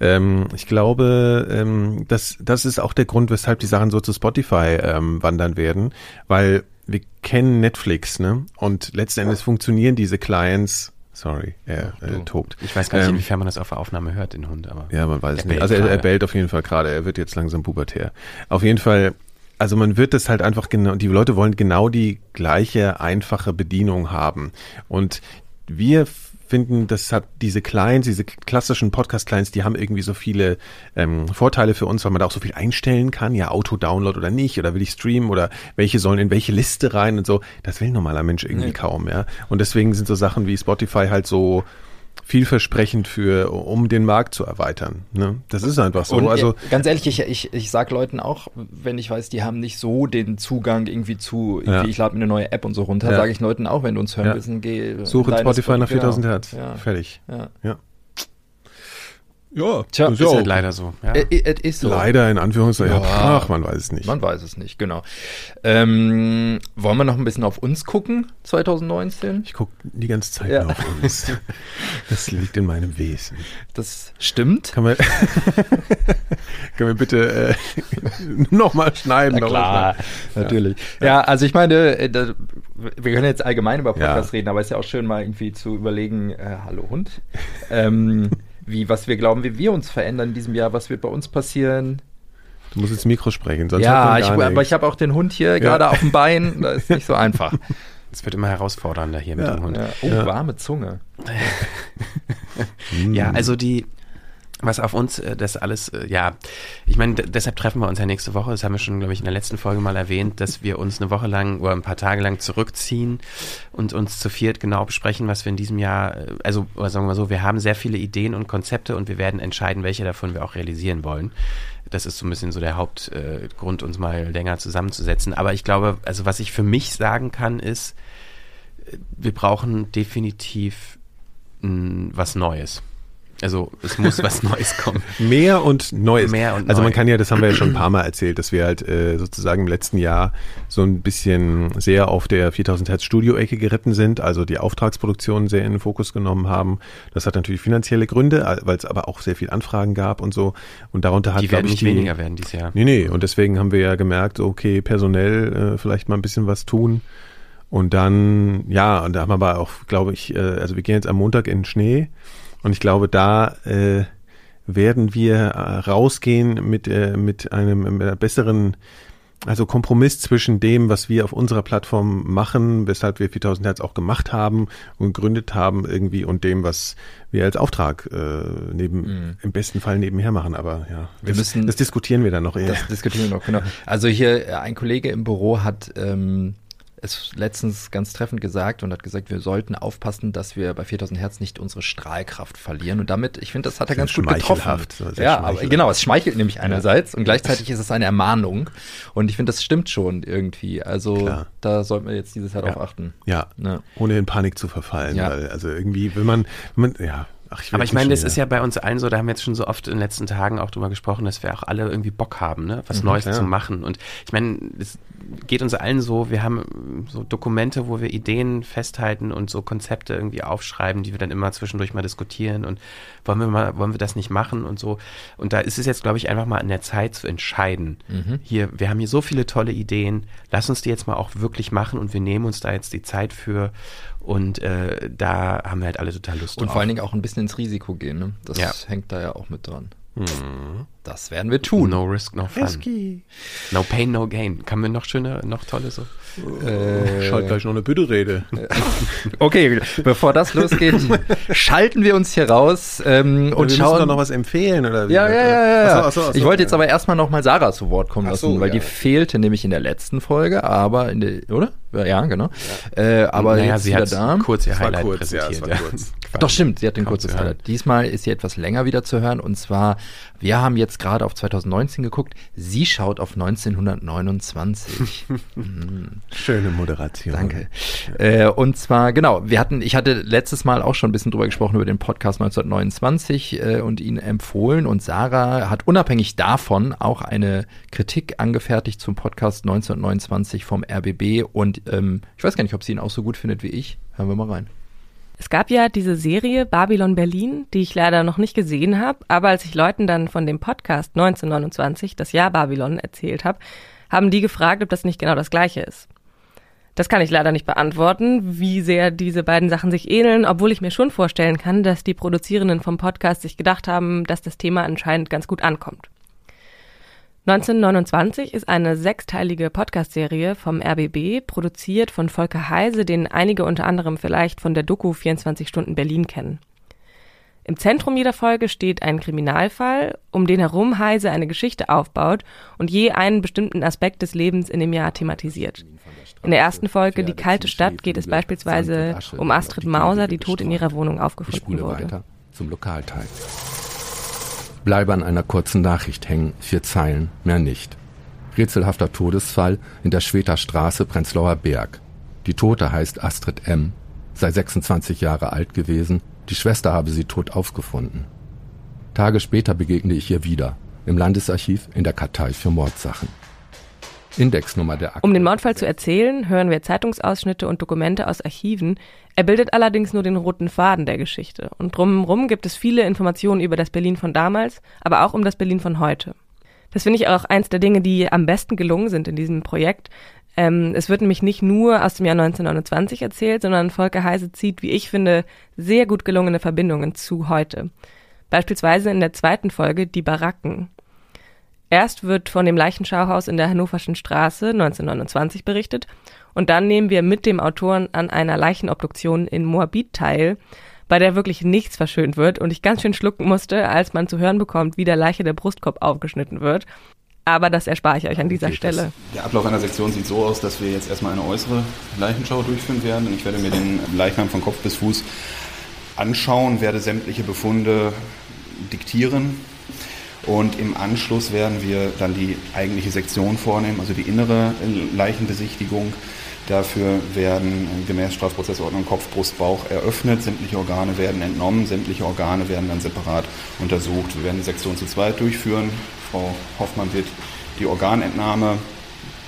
Ähm, ich glaube, ähm, das, das ist auch der Grund, weshalb die Sachen so zu Spotify ähm, wandern werden, weil wir kennen Netflix, ne? Und letzten Endes funktionieren diese Clients Sorry, er äh, tobt. Ich weiß gar nicht, ähm, inwiefern man das auf der Aufnahme hört, den Hund, aber. Ja, man weiß es nicht. Also er, er bellt auf jeden Fall gerade. Er wird jetzt langsam pubertär. Auf jeden Fall also man wird das halt einfach genau, die Leute wollen genau die gleiche einfache Bedienung haben. Und wir finden, das hat diese Clients, diese klassischen Podcast-Clients, die haben irgendwie so viele ähm, Vorteile für uns, weil man da auch so viel einstellen kann, ja, Auto-Download oder nicht, oder will ich streamen oder welche sollen in welche Liste rein und so. Das will ein normaler Mensch irgendwie nee. kaum, ja. Und deswegen sind so Sachen wie Spotify halt so vielversprechend für, um den Markt zu erweitern. Ne? Das ist einfach so. Und also ganz ehrlich, ich, ich, ich sag Leuten auch, wenn ich weiß, die haben nicht so den Zugang irgendwie zu, irgendwie, ja. ich lade mir eine neue App und so runter, ja. sage ich Leuten auch, wenn du uns hören ja. willst, geh. Suche Spotify nach 4000 genau. Hertz. Fertig. ja. Ja, Tja, ist ja halt leider so. Ja. Äh, äh, ist so. Leider in Anführungszeichen. Ja. Ach, man weiß es nicht. Man weiß es nicht, genau. Ähm, wollen wir noch ein bisschen auf uns gucken, 2019? Ich gucke die ganze Zeit ja. auf uns. Das liegt in meinem Wesen. Das stimmt. Kann man, kann man bitte äh, nochmal schneiden? Na klar, natürlich. Ja. ja. also ich meine, äh, da, wir können jetzt allgemein über Podcasts reden, aber es ist ja auch schön mal irgendwie zu überlegen, äh, hallo Hund. Ähm, wie, was wir glauben, wie wir uns verändern in diesem Jahr, was wird bei uns passieren. Du musst ins Mikro sprechen, sonst Ja, ich, aber ich habe auch den Hund hier ja. gerade auf dem Bein, das ist nicht so einfach. Es wird immer herausfordernder hier ja, mit dem Hund. Ja. Oh, ja. warme Zunge. ja, also die, was auf uns äh, das alles, äh, ja, ich meine, deshalb treffen wir uns ja nächste Woche, das haben wir schon, glaube ich, in der letzten Folge mal erwähnt, dass wir uns eine Woche lang oder ein paar Tage lang zurückziehen und uns zu viert genau besprechen, was wir in diesem Jahr, äh, also sagen wir mal so, wir haben sehr viele Ideen und Konzepte und wir werden entscheiden, welche davon wir auch realisieren wollen. Das ist so ein bisschen so der Hauptgrund, uns mal länger zusammenzusetzen. Aber ich glaube, also was ich für mich sagen kann, ist, wir brauchen definitiv was Neues Also es muss was Neues kommen. Mehr und Neues. Mehr und also man neu. kann ja, das haben wir ja schon ein paar Mal erzählt, dass wir halt äh, sozusagen im letzten Jahr so ein bisschen sehr auf der 4000 Hertz Studio-Ecke geritten sind, also die Auftragsproduktion sehr in den Fokus genommen haben. Das hat natürlich finanzielle Gründe, weil es aber auch sehr viel Anfragen gab und so. Und darunter hat, Die glaube werden ich, nicht die, weniger werden dieses Jahr. Nee, nee. Und deswegen haben wir ja gemerkt, okay, personell äh, vielleicht mal ein bisschen was tun. Und dann, ja, und da haben wir aber auch, glaube ich, äh, also wir gehen jetzt am Montag in den Schnee. Und ich glaube, da äh, werden wir äh, rausgehen mit, äh, mit einem mit einer besseren, also Kompromiss zwischen dem, was wir auf unserer Plattform machen, weshalb wir 4000 Hertz auch gemacht haben und gegründet haben irgendwie und dem, was wir als Auftrag äh, neben, im besten Fall nebenher machen. Aber ja, Wir das, müssen- das diskutieren wir dann noch eher. Das diskutieren wir noch, genau. Also hier, äh, ein Kollege im Büro hat ähm, es letztens ganz treffend gesagt und hat gesagt, wir sollten aufpassen, dass wir bei 4000 Hertz nicht unsere Strahlkraft verlieren. Und damit, ich finde, das hat er ganz gut getroffen. Ja, aber genau, es schmeichelt nämlich einerseits und gleichzeitig ist es eine Ermahnung. Und ich finde, das stimmt schon irgendwie. Also Klar. da sollten wir jetzt dieses Jahr Ja. drauf achten. Ja, Ne? ohne in Panik zu verfallen, Ja. weil also irgendwie, wenn man, wenn man ja, ach, ich Aber ich meine, das ist ja bei uns allen so, da haben wir jetzt schon so oft in den letzten Tagen auch drüber gesprochen, dass wir auch alle irgendwie Bock haben, ne? was Neues ja. zu machen. Und ich meine, es geht uns allen so, wir haben so Dokumente, wo wir Ideen festhalten und so Konzepte irgendwie aufschreiben, die wir dann immer zwischendurch mal diskutieren und wollen wir mal, wollen wir das nicht machen und so. Und da ist es jetzt, glaube ich, einfach mal an der Zeit zu entscheiden. Hier, wir haben hier so viele tolle Ideen, lass uns die jetzt mal auch wirklich machen und wir nehmen uns da jetzt die Zeit für und äh, da haben wir halt alle total Lust Und drauf. vor allen Dingen auch ein bisschen ins Risiko gehen. Ne? Das Ja. hängt da ja auch mit dran. Das werden wir tun. No risk, no fun. Risky. No pain, no gain. Kann mir noch schöne, noch tolle so. Äh, Schalt gleich noch eine Bütterede. Okay, bevor das losgeht, schalten wir uns hier raus ähm, Und und wir schauen. müssen doch noch was empfehlen, oder wie? ja, ja, ja, ja. ja. Ach so, ach so, ach so. ich wollte jetzt aber erstmal noch mal Sarah zu Wort kommen lassen, weil ja. die fehlte nämlich in der letzten Folge, aber in der, oder? Ja, ja genau. Äh, aber naja, jetzt sie wieder hat da. kurz ihr Highlight kurz, ja, präsentiert. war kurz. Doch stimmt, sie hat ein kurzes. Highlight. Diesmal ist sie etwas länger wieder zu hören und zwar, wir haben jetzt gerade auf 2019 geguckt, sie schaut auf 1929. Schöne Moderation. Danke. Äh, und zwar, genau, wir hatten, ich hatte letztes Mal auch schon ein bisschen drüber gesprochen über den Podcast 1929 äh, und ihn empfohlen. Und Sarah hat unabhängig davon auch eine Kritik angefertigt zum Podcast 1929 vom RBB. Und ähm, ich weiß gar nicht, ob sie ihn auch so gut findet wie ich. Hören wir mal rein. Es gab ja diese Serie Babylon Berlin, die ich leider noch nicht gesehen habe, aber als ich Leuten dann von dem Podcast 1929, das Jahr Babylon, erzählt habe, haben die gefragt, ob das nicht genau das gleiche ist. Das kann ich leider nicht beantworten, wie sehr diese beiden Sachen sich ähneln, obwohl ich mir schon vorstellen kann, dass die Produzierenden vom Podcast sich gedacht haben, dass das Thema anscheinend ganz gut ankommt. 1929 ist eine sechsteilige Podcast-Serie vom RBB, produziert von Volker Heise, den einige unter anderem vielleicht von der Doku 24 Stunden Berlin kennen. Im Zentrum jeder Folge steht ein Kriminalfall, um den herum Heise eine Geschichte aufbaut und je einen bestimmten Aspekt des Lebens in dem Jahr thematisiert. In der ersten Folge Die kalte Stadt geht es beispielsweise um Astrid Mauser, die tot in ihrer Wohnung aufgefunden wurde. zum Lokalteil. Bleibe an einer kurzen Nachricht hängen, vier Zeilen, mehr nicht. Rätselhafter Todesfall in der Schweter Straße, Prenzlauer Berg. Die Tote heißt Astrid M., sei 26 Jahre alt gewesen, die Schwester habe sie tot aufgefunden. Tage später begegne ich ihr wieder, im Landesarchiv in der Kartei für Mordsachen. Indexnummer der Akte. Um den Mordfall zu erzählen, hören wir Zeitungsausschnitte und Dokumente aus Archiven. Er bildet allerdings nur den roten Faden der Geschichte. Und drumherum gibt es viele Informationen über das Berlin von damals, aber auch um das Berlin von heute. Das finde ich auch eins der Dinge, die am besten gelungen sind in diesem Projekt. Ähm, es wird nämlich nicht nur aus dem Jahr 1929 erzählt, sondern Volker Heise zieht, wie ich finde, sehr gut gelungene Verbindungen zu heute. Beispielsweise in der zweiten Folge Die Baracken. Erst wird von dem Leichenschauhaus in der Hannoverschen Straße 1929 berichtet und dann nehmen wir mit dem Autoren an einer Leichenobduktion in Moabit teil, bei der wirklich nichts verschönt wird und ich ganz schön schlucken musste, als man zu hören bekommt, wie der Leiche der Brustkorb aufgeschnitten wird. Aber das erspare ich euch an dieser Stelle. Der Ablauf einer Sektion sieht so aus, dass wir jetzt erstmal eine äußere Leichenschau durchführen werden. Und ich werde mir den Leichnam von Kopf bis Fuß anschauen, werde sämtliche Befunde diktieren. Und im Anschluss werden wir dann die eigentliche Sektion vornehmen, also die innere Leichenbesichtigung. Dafür werden gemäß Strafprozessordnung Kopf, Brust, Bauch eröffnet. Sämtliche Organe werden entnommen. Sämtliche Organe werden dann separat untersucht. Wir werden die Sektion zu zweit durchführen. Frau Hoffmann wird die Organentnahme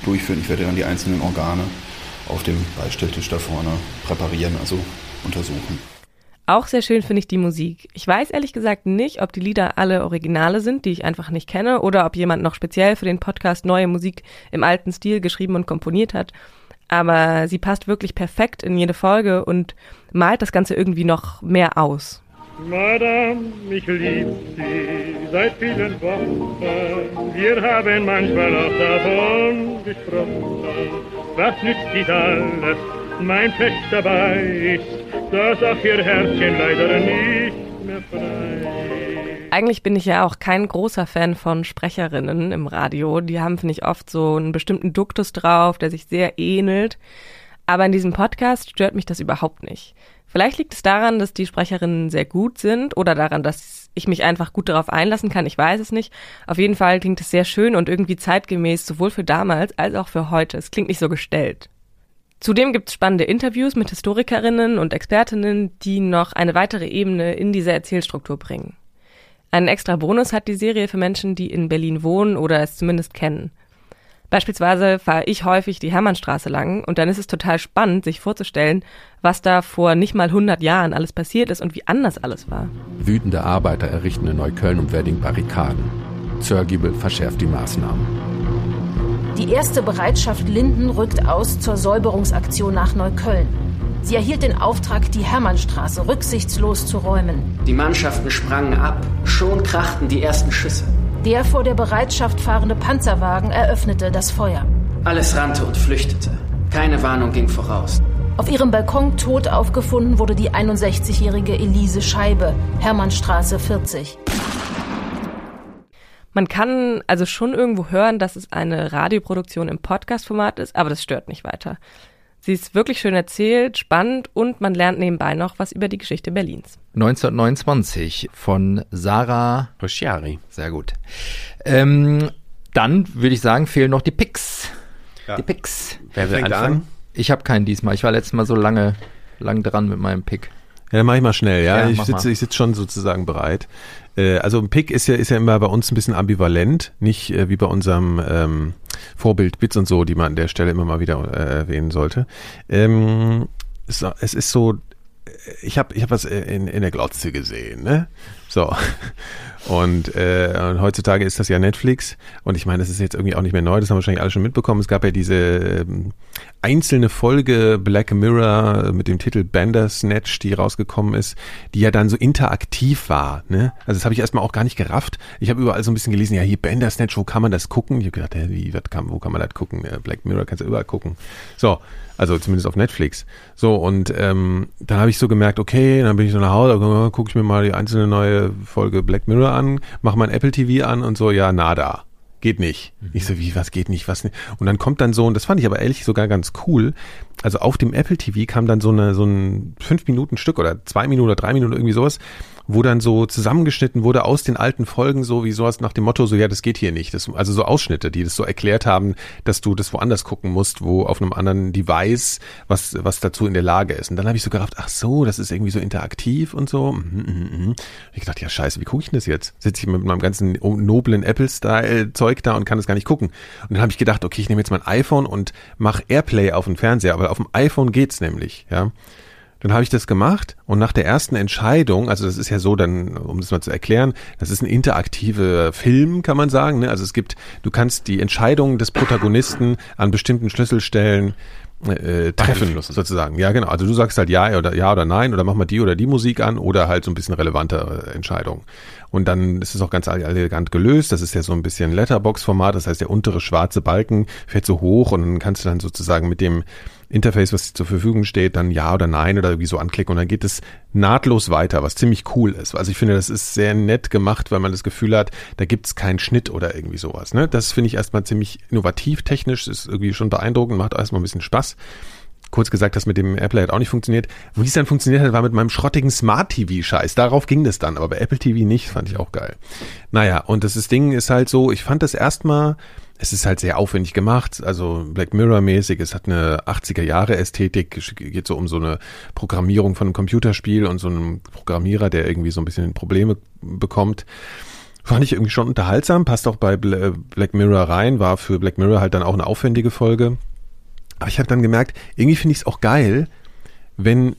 durchführen. Ich werde dann die einzelnen Organe auf dem Beistelltisch da vorne präparieren, also untersuchen. Auch sehr schön finde ich die Musik. Ich weiß ehrlich gesagt nicht, ob die Lieder alle Originale sind, die ich einfach nicht kenne, oder ob jemand noch speziell für den Podcast neue Musik im alten Stil geschrieben und komponiert hat. Aber sie passt wirklich perfekt in jede Folge und malt das Ganze irgendwie noch mehr aus. Madame, ich lieb Sie seit vielen Wochen. Wir haben manchmal auch davon gesprochen. Was nützt dies alles? Mein Pech dabei ist, dass auch Ihr Herzchen leider nicht mehr frei. Eigentlich bin ich ja auch kein großer Fan von Sprecherinnen im Radio. Die haben, finde ich, oft so einen bestimmten Duktus drauf, der sich sehr ähnelt. Aber in diesem Podcast stört mich das überhaupt nicht. Vielleicht liegt es daran, dass die Sprecherinnen sehr gut sind oder daran, dass ich mich einfach gut darauf einlassen kann. Ich weiß es nicht. Auf jeden Fall klingt es sehr schön und irgendwie zeitgemäß, sowohl für damals als auch für heute. Es klingt nicht so gestellt. Zudem gibt es spannende Interviews mit Historikerinnen und Expertinnen, die noch eine weitere Ebene in diese Erzählstruktur bringen. Einen extra Bonus hat die Serie für Menschen, die in Berlin wohnen oder es zumindest kennen. Beispielsweise fahre ich häufig die Hermannstraße lang und dann ist es total spannend, sich vorzustellen, was da vor nicht mal 100 Jahren alles passiert ist und wie anders alles war. Wütende Arbeiter errichten in Neukölln und Wedding Barrikaden. Zörgiebel verschärft die Maßnahmen. Die erste Bereitschaft Linden rückt aus zur Säuberungsaktion nach Neukölln. Sie erhielt den Auftrag, die Hermannstraße rücksichtslos zu räumen. Die Mannschaften sprangen ab. Schon krachten die ersten Schüsse. Der vor der Bereitschaft fahrende Panzerwagen eröffnete das Feuer. Alles rannte und flüchtete. Keine Warnung ging voraus. Auf ihrem Balkon tot aufgefunden wurde die 61-jährige Elise Scheibe, Hermannstraße 40. Man kann also schon irgendwo hören, dass es eine Radioproduktion im Podcast-Format ist, aber das stört nicht weiter. Sie ist wirklich schön erzählt, spannend und man lernt nebenbei noch was über die Geschichte Berlins. 1929 von Sarah Hoschiari. Sehr gut. Ähm, dann würde ich sagen, fehlen noch die Picks. Ja. Die Picks. Wer will anfangen? an? Ich habe keinen diesmal. Ich war letztes Mal so lange, lang dran mit meinem Pick. Ja, dann mach ich mal schnell, ja. Ja, ich sitze, ich sitze schon sozusagen bereit. Äh, also ein Pick ist ja, ist ja immer bei uns ein bisschen ambivalent, nicht äh, wie bei unserem ähm, Vorbild Bits und so, die man an der Stelle immer mal wieder äh, erwähnen sollte. Ähm, es, es ist so, äh, ich habe ich hab was äh, in, in der Glotze gesehen, ne? So. Und, äh, heutzutage ist das ja Netflix. Und ich meine, das ist jetzt irgendwie auch nicht mehr neu, das haben wahrscheinlich alle schon mitbekommen. Es gab ja diese ähm, einzelne Folge Black Mirror mit dem Titel Bandersnatch, die rausgekommen ist, die ja dann so interaktiv war. Ne? Also das habe ich erstmal auch gar nicht gerafft. Ich habe überall so ein bisschen gelesen, ja hier Bandersnatch, wo kann man das gucken? Ich habe gedacht, hä, wie, kann, wo kann man das gucken? Black Mirror kannst du überall gucken. So, also zumindest auf Netflix. So, und ähm, dann habe ich so gemerkt, okay, dann bin ich so nach Hause, gucke ich mir mal die einzelne neue Folge Black Mirror an, mache mein Apple TV an und so, ja, nada. Geht nicht. Ich so, wie, was geht nicht, was nicht? Und dann kommt dann so, und das fand ich aber ehrlich sogar ganz cool. Also auf dem Apple TV kam dann so eine, so ein fünf Minuten Stück oder zwei Minuten oder drei Minuten irgendwie sowas, wo dann so zusammengeschnitten wurde aus den alten Folgen, so wie sowas nach dem Motto, so ja, das geht hier nicht. Das, also so Ausschnitte, die das so erklärt haben, dass du das woanders gucken musst, wo auf einem anderen Device, was, was dazu in der Lage ist. Und dann habe ich so gedacht, ach so, das ist irgendwie so interaktiv und so. Mhm, mhm, mhm. Ich gedacht, ja scheiße, wie gucke ich denn das jetzt? Sitze ich mit meinem ganzen noblen Apple-Style-Zeug da und kann das gar nicht gucken. Und dann habe ich gedacht, okay, ich nehme jetzt mein iPhone und mache Airplay auf den Fernseher, aber auf dem iPhone geht's nämlich, ja. Dann habe ich das gemacht und nach der ersten Entscheidung, also das ist ja so, dann, um das mal zu erklären, das ist ein interaktiver Film, kann man sagen. Ne? Also es gibt, du kannst die Entscheidung des Protagonisten an bestimmten Schlüsselstellen äh, treffen, Beeinflussen. sozusagen. Ja, genau. Also du sagst halt ja oder ja oder nein oder mach mal die oder die Musik an oder halt so ein bisschen relevante äh, Entscheidungen. Und dann ist es auch ganz elegant gelöst. Das ist ja so ein bisschen Letterbox-Format. Das heißt, der untere schwarze Balken fährt so hoch und dann kannst du dann sozusagen mit dem Interface, was zur Verfügung steht, dann ja oder nein oder irgendwie so anklicken und dann geht es nahtlos weiter, was ziemlich cool ist. Also ich finde, das ist sehr nett gemacht, weil man das Gefühl hat, da gibt es keinen Schnitt oder irgendwie sowas. Ne? Das finde ich erstmal ziemlich innovativ technisch, ist irgendwie schon beeindruckend, macht erstmal ein bisschen Spaß. Kurz gesagt, das mit dem Apple hat auch nicht funktioniert. Wie es dann funktioniert hat, war mit meinem schrottigen Smart TV-Scheiß. Darauf ging das dann, aber bei Apple TV nicht, fand ich auch geil. Naja, und das Ding ist halt so, ich fand das erstmal es ist halt sehr aufwendig gemacht, also Black Mirror-mäßig, es hat eine 80er-Jahre-Ästhetik, geht so um so eine Programmierung von einem Computerspiel und so einem Programmierer, der irgendwie so ein bisschen Probleme bekommt. Fand ich irgendwie schon unterhaltsam, passt auch bei Black Mirror rein, war für Black Mirror halt dann auch eine aufwendige Folge. Aber ich habe dann gemerkt, irgendwie finde ich es auch geil, wenn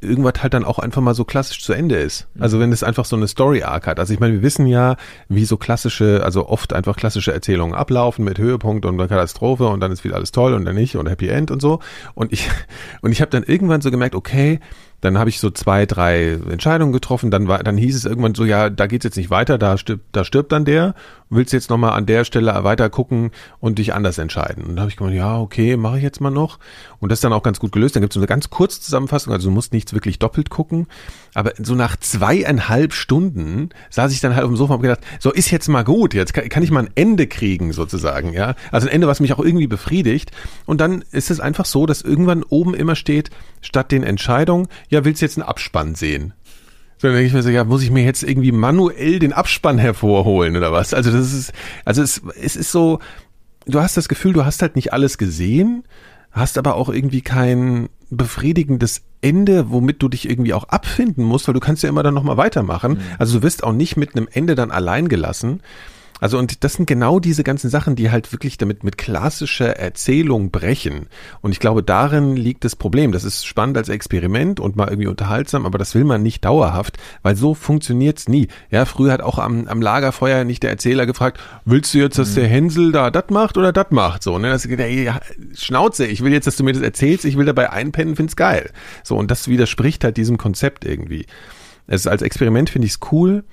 irgendwas halt dann auch einfach mal so klassisch zu Ende ist. Also wenn es einfach so eine Story-Arc hat. Also ich meine, wir wissen ja, wie so klassische, also oft einfach klassische Erzählungen ablaufen mit Höhepunkt und Katastrophe und dann ist wieder alles toll und dann nicht und Happy End und so. Und ich, und ich habe dann irgendwann so gemerkt, okay, dann habe ich so zwei, drei Entscheidungen getroffen. Dann war, dann hieß es irgendwann so, ja, da geht's jetzt nicht weiter, da stirbt, da stirbt dann der. Willst jetzt nochmal an der Stelle weiter gucken und dich anders entscheiden? Und da habe ich gemeint, ja, okay, mache ich jetzt mal noch. Und das ist dann auch ganz gut gelöst. Dann gibt's so eine ganz kurze Zusammenfassung, also du musst nichts wirklich doppelt gucken. Aber so nach zweieinhalb Stunden saß ich dann halt auf dem Sofa und hab gedacht, so ist jetzt mal gut, jetzt kann, kann ich mal ein Ende kriegen sozusagen, ja. Also ein Ende, was mich auch irgendwie befriedigt. Und dann ist es einfach so, dass irgendwann oben immer steht, statt den Entscheidungen, ja, willst du jetzt einen Abspann sehen? So, dann denke ich mir so, ja, muss ich mir jetzt irgendwie manuell den Abspann hervorholen oder was? Also das ist, also es, es ist so, du hast das Gefühl, du hast halt nicht alles gesehen, hast aber auch irgendwie kein befriedigendes Ende, womit du dich irgendwie auch abfinden musst, weil du kannst ja immer dann nochmal weitermachen. Mhm. Also du wirst auch nicht mit einem Ende dann allein gelassen. Also und das sind genau diese ganzen Sachen, die halt wirklich damit mit klassischer Erzählung brechen. Und ich glaube, darin liegt das Problem. Das ist spannend als Experiment und mal irgendwie unterhaltsam, aber das will man nicht dauerhaft, weil so funktioniert's nie. Ja, früher hat auch am, am Lagerfeuer nicht der Erzähler gefragt, willst du jetzt, dass der Hänsel da das macht oder das macht? So, ne? Das, ey, Schnauze, ich will jetzt, dass du mir das erzählst, ich will dabei einpennen, find's geil. So, und das widerspricht halt diesem Konzept irgendwie. Es, als Experiment finde ich's cool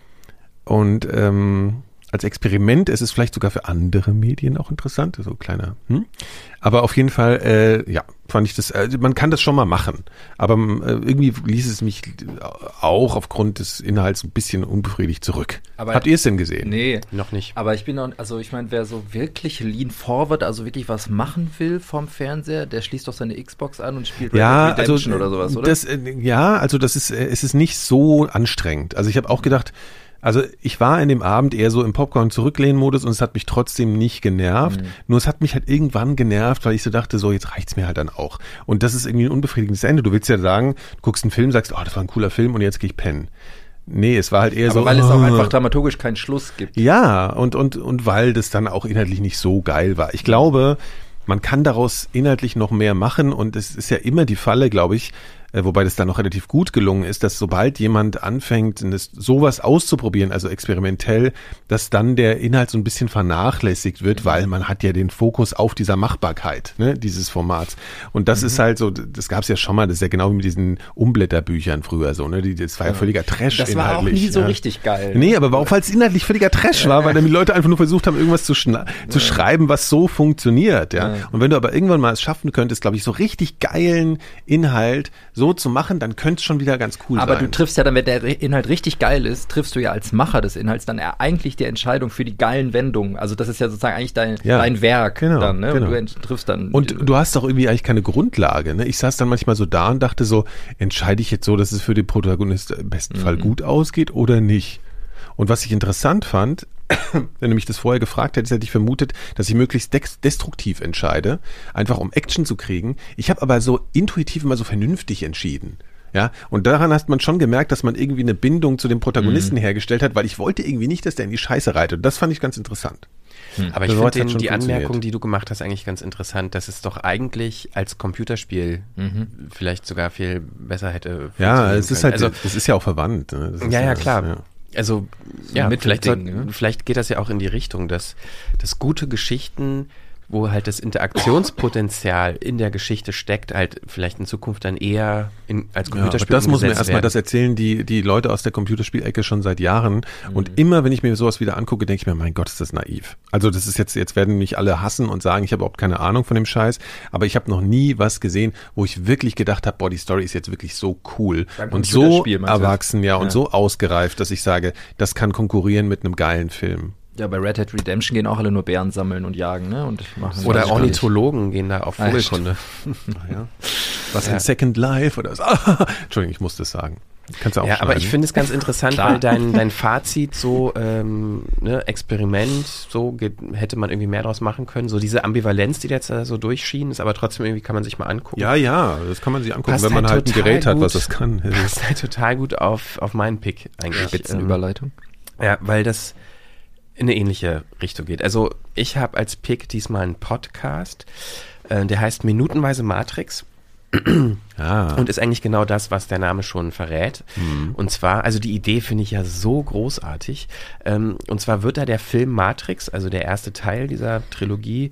und ähm, als Experiment ist es vielleicht sogar für andere Medien auch interessant, so kleiner. Hm? Aber auf jeden Fall, äh, ja, fand ich das. Äh, man kann das schon mal machen, aber äh, irgendwie ließ es mich auch aufgrund des Inhalts ein bisschen unbefriedigt zurück. Aber Habt ihr es denn gesehen? Nee, noch nicht. Aber ich bin noch, also ich meine, wer so wirklich lean forward, also wirklich was machen will vom Fernseher, der schließt doch seine Xbox an und spielt ja, Red Redemption also, oder sowas, oder? Das, äh, ja, also das ist, äh, es ist nicht so anstrengend. Also ich habe auch gedacht. Also ich war in dem Abend eher so im Popcorn-Zurücklehnen-Modus und es hat mich trotzdem nicht genervt. Mhm. Nur es hat mich halt irgendwann genervt, weil ich so dachte, so jetzt reicht's mir halt dann auch. Und das ist irgendwie ein unbefriedigendes Ende. Du willst ja sagen, du guckst einen Film, sagst, oh, das war ein cooler Film und jetzt gehe ich pennen. Nee, es war halt eher Aber so. Weil es auch einfach dramaturgisch keinen Schluss gibt. Ja, und, und, und weil das dann auch inhaltlich nicht so geil war. Ich glaube, man kann daraus inhaltlich noch mehr machen und es ist ja immer die Falle, glaube ich, wobei das dann noch relativ gut gelungen ist, dass sobald jemand anfängt, sowas auszuprobieren, also experimentell, dass dann der Inhalt so ein bisschen vernachlässigt wird, weil man hat ja den Fokus auf dieser Machbarkeit ne, dieses Formats. Und das mhm. ist halt so, das gab es ja schon mal, das ist ja genau wie mit diesen Umblätterbüchern früher so, ne? Die, das war ja völliger Trash das inhaltlich. Das war auch nie so ja. richtig geil. Nee, aber auch weil es inhaltlich völliger Trash war, weil dann die Leute einfach nur versucht haben, irgendwas zu, zu schreiben, was so funktioniert, ja. Und wenn du aber irgendwann mal es schaffen könntest, glaube ich, so richtig geilen Inhalt so zu machen, dann könnte es schon wieder ganz cool Aber sein. du triffst ja dann, wenn der Inhalt richtig geil ist, triffst du ja als Macher des Inhalts dann eigentlich die Entscheidung für die geilen Wendungen. Also das ist ja sozusagen eigentlich dein, ja, dein Werk genau, dann, ne? Genau. Und du triffst dann. Und du hast doch irgendwie eigentlich keine Grundlage, ne? Ich saß dann manchmal so da und dachte so, entscheide ich jetzt so, dass es für den Protagonist im besten mhm. Fall gut ausgeht oder nicht? Und was ich interessant fand, wenn du mich das vorher gefragt hättest, hätte ich vermutet, dass ich möglichst destruktiv entscheide, einfach um Action zu kriegen. Ich habe aber so intuitiv immer so vernünftig entschieden. Ja, und daran hast man schon gemerkt, dass man irgendwie eine Bindung zu dem Protagonisten mhm. hergestellt hat, weil ich wollte irgendwie nicht, dass der in die Scheiße reitet. Das fand ich ganz interessant. Hm. Aber ich finde die Anmerkung, die du gemacht hast, eigentlich ganz interessant, dass es doch eigentlich als Computerspiel mhm. vielleicht sogar viel besser hätte. Ja, es ist halt, also, es ist ja auch verwandt. Ne? Ja, ja, klar. Ja. Also, ja, vielleicht, soll, ne? vielleicht geht das ja auch in die Richtung, dass, dass gute Geschichten wo halt das Interaktionspotenzial in der Geschichte steckt, halt vielleicht in Zukunft dann eher in, als Computerspiel. Ja, das muss mir erstmal, das erzählen die, die Leute aus der Computerspielecke schon seit Jahren. Mhm. Und immer, wenn ich mir sowas wieder angucke, denke ich mir, mein Gott, ist das naiv. Also das ist jetzt, jetzt werden mich alle hassen und sagen, ich habe überhaupt keine Ahnung von dem Scheiß. Aber ich habe noch nie was gesehen, wo ich wirklich gedacht habe, boah, die Story ist jetzt wirklich so cool und so erwachsen, ja, und so ausgereift, dass ich sage, das kann konkurrieren mit einem geilen Film. Ja, bei Red Hat Redemption gehen auch alle nur Bären sammeln und jagen, ne? Und machen oder Ornithologen gehen da auf Vogelkunde. ja. Was ja. ein Second Life oder so. Entschuldigung, ich muss das sagen. Kannst du auch Ja, aber ich finde es ganz interessant, Klar. weil dein, dein Fazit so, ähm, ne, Experiment, so geht, hätte man irgendwie mehr draus machen können. So diese Ambivalenz, die jetzt da so durchschien, ist aber trotzdem irgendwie kann man sich mal angucken. Ja, ja, das kann man sich angucken, Passt wenn man halt halt ein Gerät hat, gut. was das kann. Es ist- Passt halt total gut auf, auf meinen Pick eigentlich. Ähm, Spitzenüberleitung. Ja, weil das in eine ähnliche Richtung geht. Also ich habe als Pick diesmal einen Podcast, äh, der heißt Minutenweise Matrix. Ah, Und ist eigentlich genau das, was der Name schon verrät. Und zwar, also die Idee finde ich ja so großartig. Ähm, und zwar wird da der Film Matrix, also der erste Teil dieser Trilogie,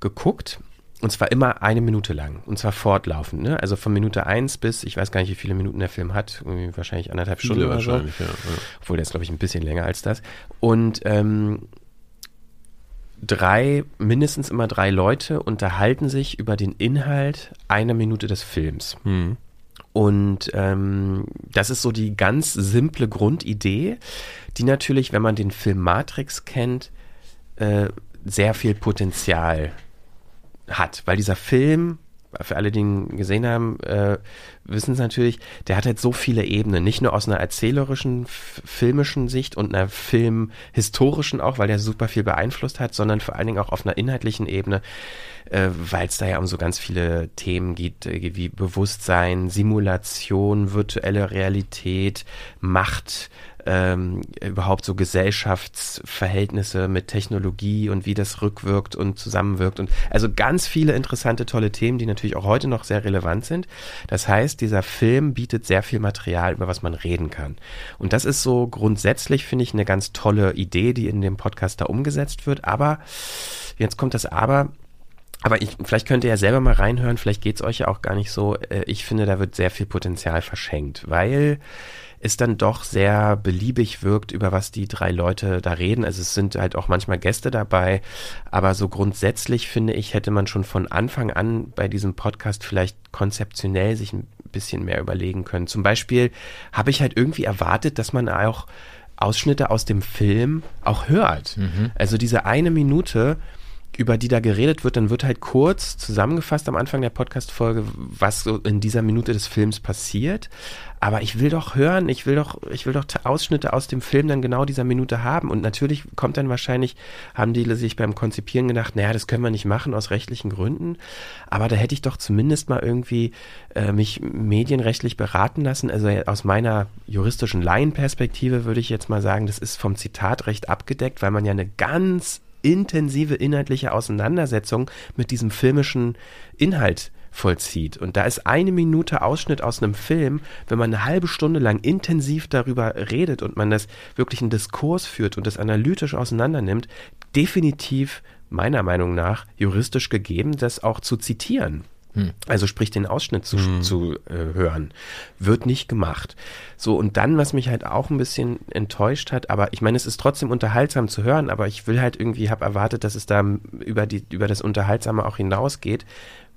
geguckt. Und zwar immer eine Minute lang. Und zwar fortlaufend. Ne? Also von Minute eins bis, ich weiß gar nicht, wie viele Minuten der Film hat. Wahrscheinlich anderthalb Stunden viele oder so. wahrscheinlich, ja. ja. Obwohl, der ist, glaube ich, ein bisschen länger als das. Und ähm, drei, mindestens immer drei Leute unterhalten sich über den Inhalt einer Minute des Films. Hm. Und ähm, das ist so die ganz simple Grundidee, die natürlich, wenn man den Film Matrix kennt, äh, sehr viel Potenzial hat, weil dieser Film, für alle, die ihn gesehen haben, äh, wissen es natürlich, der hat halt so viele Ebenen, nicht nur aus einer erzählerischen, filmischen Sicht und einer filmhistorischen auch, weil der super viel beeinflusst hat, sondern vor allen Dingen auch auf einer inhaltlichen Ebene, äh, weil es da ja um so ganz viele Themen geht, äh, wie Bewusstsein, Simulation, virtuelle Realität, Macht, ähm, überhaupt so Gesellschaftsverhältnisse mit Technologie und wie das rückwirkt und zusammenwirkt und also ganz viele interessante, tolle Themen, die natürlich auch heute noch sehr relevant sind. Das heißt, dieser Film bietet sehr viel Material, über was man reden kann. Und das ist so grundsätzlich, finde ich, eine ganz tolle Idee, die in dem Podcast da umgesetzt wird. Aber jetzt kommt das Aber. Aber ich, vielleicht könnt ihr ja selber mal reinhören, vielleicht geht's euch ja auch gar nicht so. Äh, Ich finde, da wird sehr viel Potenzial verschenkt, weil es dann doch sehr beliebig wirkt, über was die drei Leute da reden. Also es sind halt auch manchmal Gäste dabei, aber so grundsätzlich finde ich, hätte man schon von Anfang an bei diesem Podcast vielleicht konzeptionell sich ein bisschen mehr überlegen können. Zum Beispiel habe ich halt irgendwie erwartet, dass man auch Ausschnitte aus dem Film auch hört. Also diese eine Minute, über die da geredet wird, dann wird halt kurz zusammengefasst am Anfang der Podcast-Folge, was so in dieser Minute des Films passiert. Aber ich will doch hören, ich will doch, ich will doch Ausschnitte aus dem Film dann genau dieser Minute haben. Und natürlich kommt dann wahrscheinlich, haben die sich beim Konzipieren gedacht, naja, das können wir nicht machen aus rechtlichen Gründen. Aber da hätte ich doch zumindest mal irgendwie äh, mich medienrechtlich beraten lassen. Also aus meiner juristischen Laienperspektive würde ich jetzt mal sagen, das ist vom Zitatrecht abgedeckt, weil man ja eine ganz intensive inhaltliche Auseinandersetzung mit diesem filmischen Inhalt vollzieht. Und da ist eine Minute Ausschnitt aus einem Film, wenn man eine halbe Stunde lang intensiv darüber redet und man das wirklich einen Diskurs führt und das analytisch auseinandernimmt, definitiv meiner Meinung nach juristisch gegeben, das auch zu zitieren. Also sprich den Ausschnitt zu, zu äh, hören, wird nicht gemacht. So und dann, was mich halt auch ein bisschen enttäuscht hat, aber ich meine, es ist trotzdem unterhaltsam zu hören, aber ich will halt irgendwie, habe erwartet, dass es da über die über das Unterhaltsame auch hinausgeht.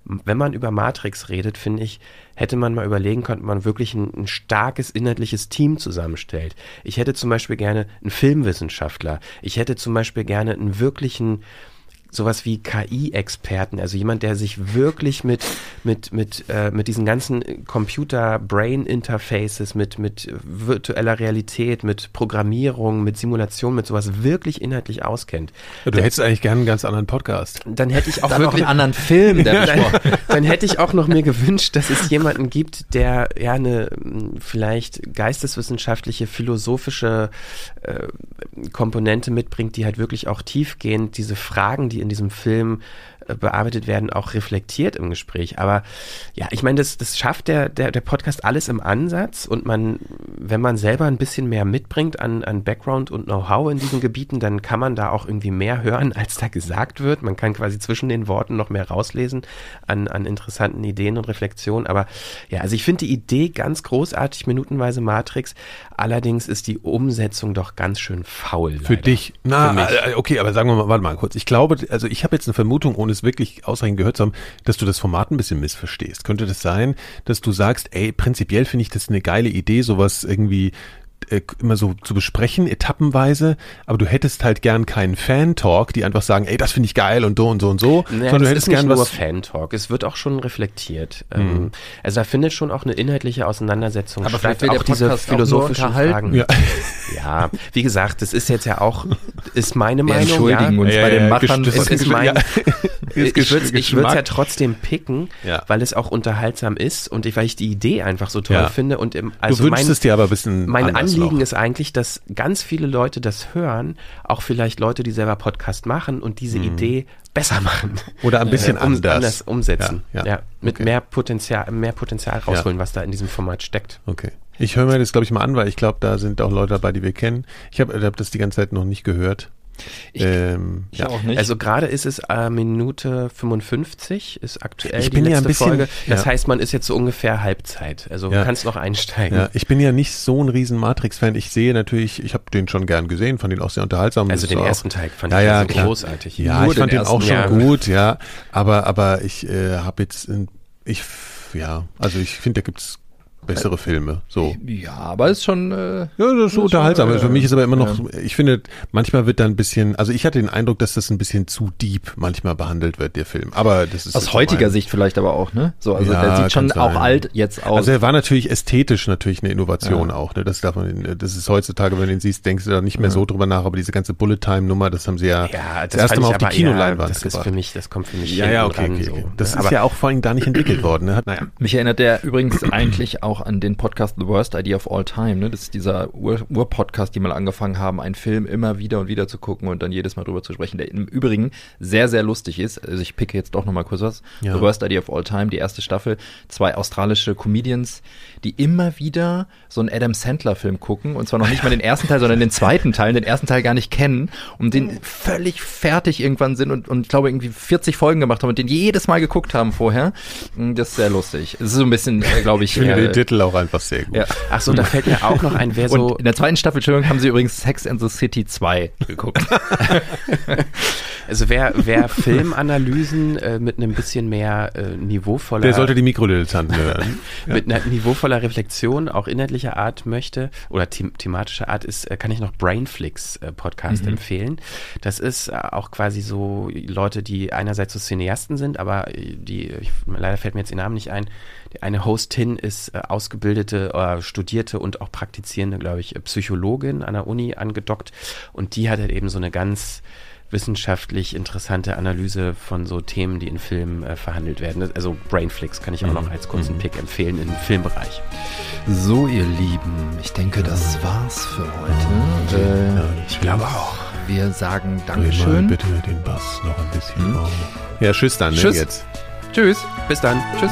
Wenn man über Matrix redet, finde ich, hätte man mal überlegen können, man wirklich ein, ein starkes inhaltliches Team zusammenstellt. Ich hätte zum Beispiel gerne einen Filmwissenschaftler. Ich hätte zum Beispiel gerne einen wirklichen sowas wie KI-Experten, also jemand, der sich wirklich mit, mit, mit, äh, mit diesen ganzen Computer-Brain-Interfaces, mit, mit virtueller Realität, mit Programmierung, mit Simulation, mit sowas wirklich inhaltlich auskennt. Ja, du hättest eigentlich gerne einen ganz anderen Podcast. Dann hätte ich auch Dann noch wirklich einen anderen Film, der dann, dann hätte ich auch noch mir gewünscht, dass es jemanden gibt, der ja eine mh, vielleicht geisteswissenschaftliche, philosophische äh, Komponente mitbringt, die halt wirklich auch tiefgehend diese Fragen, die in diesem Film bearbeitet werden, auch reflektiert im Gespräch. Aber ja, ich meine, das, das schafft der, der, der Podcast alles im Ansatz und man, wenn man selber ein bisschen mehr mitbringt an, an Background und Know-how in diesen Gebieten, dann kann man da auch irgendwie mehr hören, als da gesagt wird. Man kann quasi zwischen den Worten noch mehr rauslesen an, an interessanten Ideen und Reflexionen. Aber ja, also ich finde die Idee ganz großartig, minutenweise Matrix. Allerdings ist die Umsetzung doch ganz schön faul. Für leider. dich. Na, Für äh, okay, aber sagen wir mal, warte mal kurz. Ich glaube, also ich habe jetzt eine Vermutung, ohne es wirklich ausreichend gehört zu haben, dass du das Format ein bisschen missverstehst. Könnte das sein, dass du sagst, ey, prinzipiell finde ich das eine geile Idee, sowas irgendwie äh, immer so zu besprechen, etappenweise, aber du hättest halt gern keinen Fan-Talk, die einfach sagen, ey, das finde ich geil und so und so und so, Naja, sondern du das hättest ist nicht gern nur was. Fan-Talk, es wird auch schon reflektiert. Mhm. Ähm, Also da findet schon auch eine inhaltliche Auseinandersetzung Aber statt, vielleicht will auch diese Podcast auch nur philosophischen unterhalten. Fragen. Ja. Ja, wie gesagt, das ist jetzt ja auch, ist meine Wir Meinung. entschuldigen ja. uns Ja, bei ja, den Machern. das Es ist ist mein, ja. ich würde es ja trotzdem picken, Ja. weil es auch unterhaltsam ist und ich, weil ich die Idee einfach so toll Ja. finde. Und im, also du wünschst mein, es dir aber ein bisschen mein anders Anliegen ist eigentlich, dass ganz viele Leute das hören, auch vielleicht Leute, die selber Podcast machen und diese Idee besser machen. Mhm. Oder ein bisschen Äh, um, anders. anders umsetzen. Ja, Ja, ja. mit Okay. mehr Potenzial, mehr Potenzial rausholen, was da in diesem Format steckt. Okay. Ich höre mir das, glaube ich, mal an, weil ich glaube, da sind auch Leute dabei, die wir kennen. Ich habe hab das die ganze Zeit noch nicht gehört. Ich- ähm, Ich auch nicht. Also gerade ist es äh, Minute 55, ist aktuell Ich die bin ja letzte ein bisschen- Folge. Das ja. heißt, man ist jetzt so ungefähr Halbzeit. Also Ja. du kannst noch einsteigen. ja, ich bin ja nicht so ein riesen Matrix-Fan. Ich sehe natürlich, ich habe den schon gern gesehen, fand ihn auch sehr unterhaltsam. Also Das den ersten auch, Teil fand Ja, ich ja, ja so klar. großartig. Ja, Nur ich fand den auch schon ersten, ja. gut, ja. Aber, aber ich äh, habe jetzt, ich, ja, also ich finde, da gibt's bessere Filme. So. ja, aber ist schon. Äh, Ja, das ist so unterhaltsam. schon, Für mich ist aber immer noch, ja. ich finde, manchmal wird da ein bisschen, also ich hatte den Eindruck, dass das ein bisschen zu deep manchmal behandelt wird, der Film. Aber das ist aus heutiger mein- Sicht vielleicht aber auch, ne? So, also Ja, der sieht schon kann auch sein. alt jetzt aus. Also er war natürlich ästhetisch natürlich eine Innovation auch. Ne? Das darf man, das ist heutzutage, wenn du ihn siehst, denkst du da nicht mehr so drüber nach. Aber diese ganze Bullet Time Nummer, das haben sie ja, Ja, das, das erste Mal auf die Kinoleinwand Das ist gebracht. für mich, das kommt für mich ja, ja, okay, ran, okay, so. okay. Das ist ja auch vor allem da nicht entwickelt worden. Ne? Hat, naja. Mich erinnert der übrigens eigentlich auch an den Podcast The Worst Idea of All Time. Ne? Das ist dieser Ur- Ur-Podcast, die mal angefangen haben, einen Film immer wieder und wieder zu gucken und dann jedes Mal drüber zu sprechen, der im Übrigen sehr, sehr lustig ist. Also ich picke jetzt doch nochmal kurz was. Ja. The Worst Idea of All Time, die erste Staffel. Zwei australische Comedians, die immer wieder so einen Adam Sandler-Film gucken und zwar noch nicht mal den ersten Teil, sondern den zweiten Teil, den ersten Teil gar nicht kennen und den völlig fertig irgendwann sind und, und ich glaube irgendwie 40 Folgen gemacht haben und den jedes Mal geguckt haben vorher. Das ist sehr lustig. Es ist so ein bisschen, äh, glaube ich, äh, Titel auch einfach sehr gut. ja. Ach so, da fällt mir auch noch ein, wer so Und in der zweiten Staffel, Entschuldigung, haben sie übrigens Sex and the City 2 geguckt. Also wer, wer Filmanalysen äh, mit einem bisschen mehr äh, niveauvoller Der sollte die Mikrodilettanten hören. mit einer niveauvoller Reflexion, auch inhaltlicher Art möchte oder them thematischer Art ist, äh, kann ich noch Brainflix äh, Podcast Mhm. empfehlen. Das ist äh, auch quasi so Leute, die einerseits so Cineasten sind, aber äh, die, ich, leider fällt mir jetzt ihr Name nicht ein, eine Hostin ist äh, ausgebildete, äh, studierte und auch praktizierende, glaube ich, Psychologin an der Uni angedockt und die hat halt eben so eine ganz wissenschaftlich interessante Analyse von so Themen, die in Filmen äh, verhandelt werden. Also Brainflix kann ich auch noch als kurzen Pick empfehlen im Filmbereich. So, ihr Lieben, ich denke, das war's für heute. Äh, ich glaube auch. wir sagen Dankeschön. bitte den Bass noch ein bisschen auf. Ja, tschüss dann, ne, Tschüss. jetzt. Tschüss. Bis dann. Tschüss.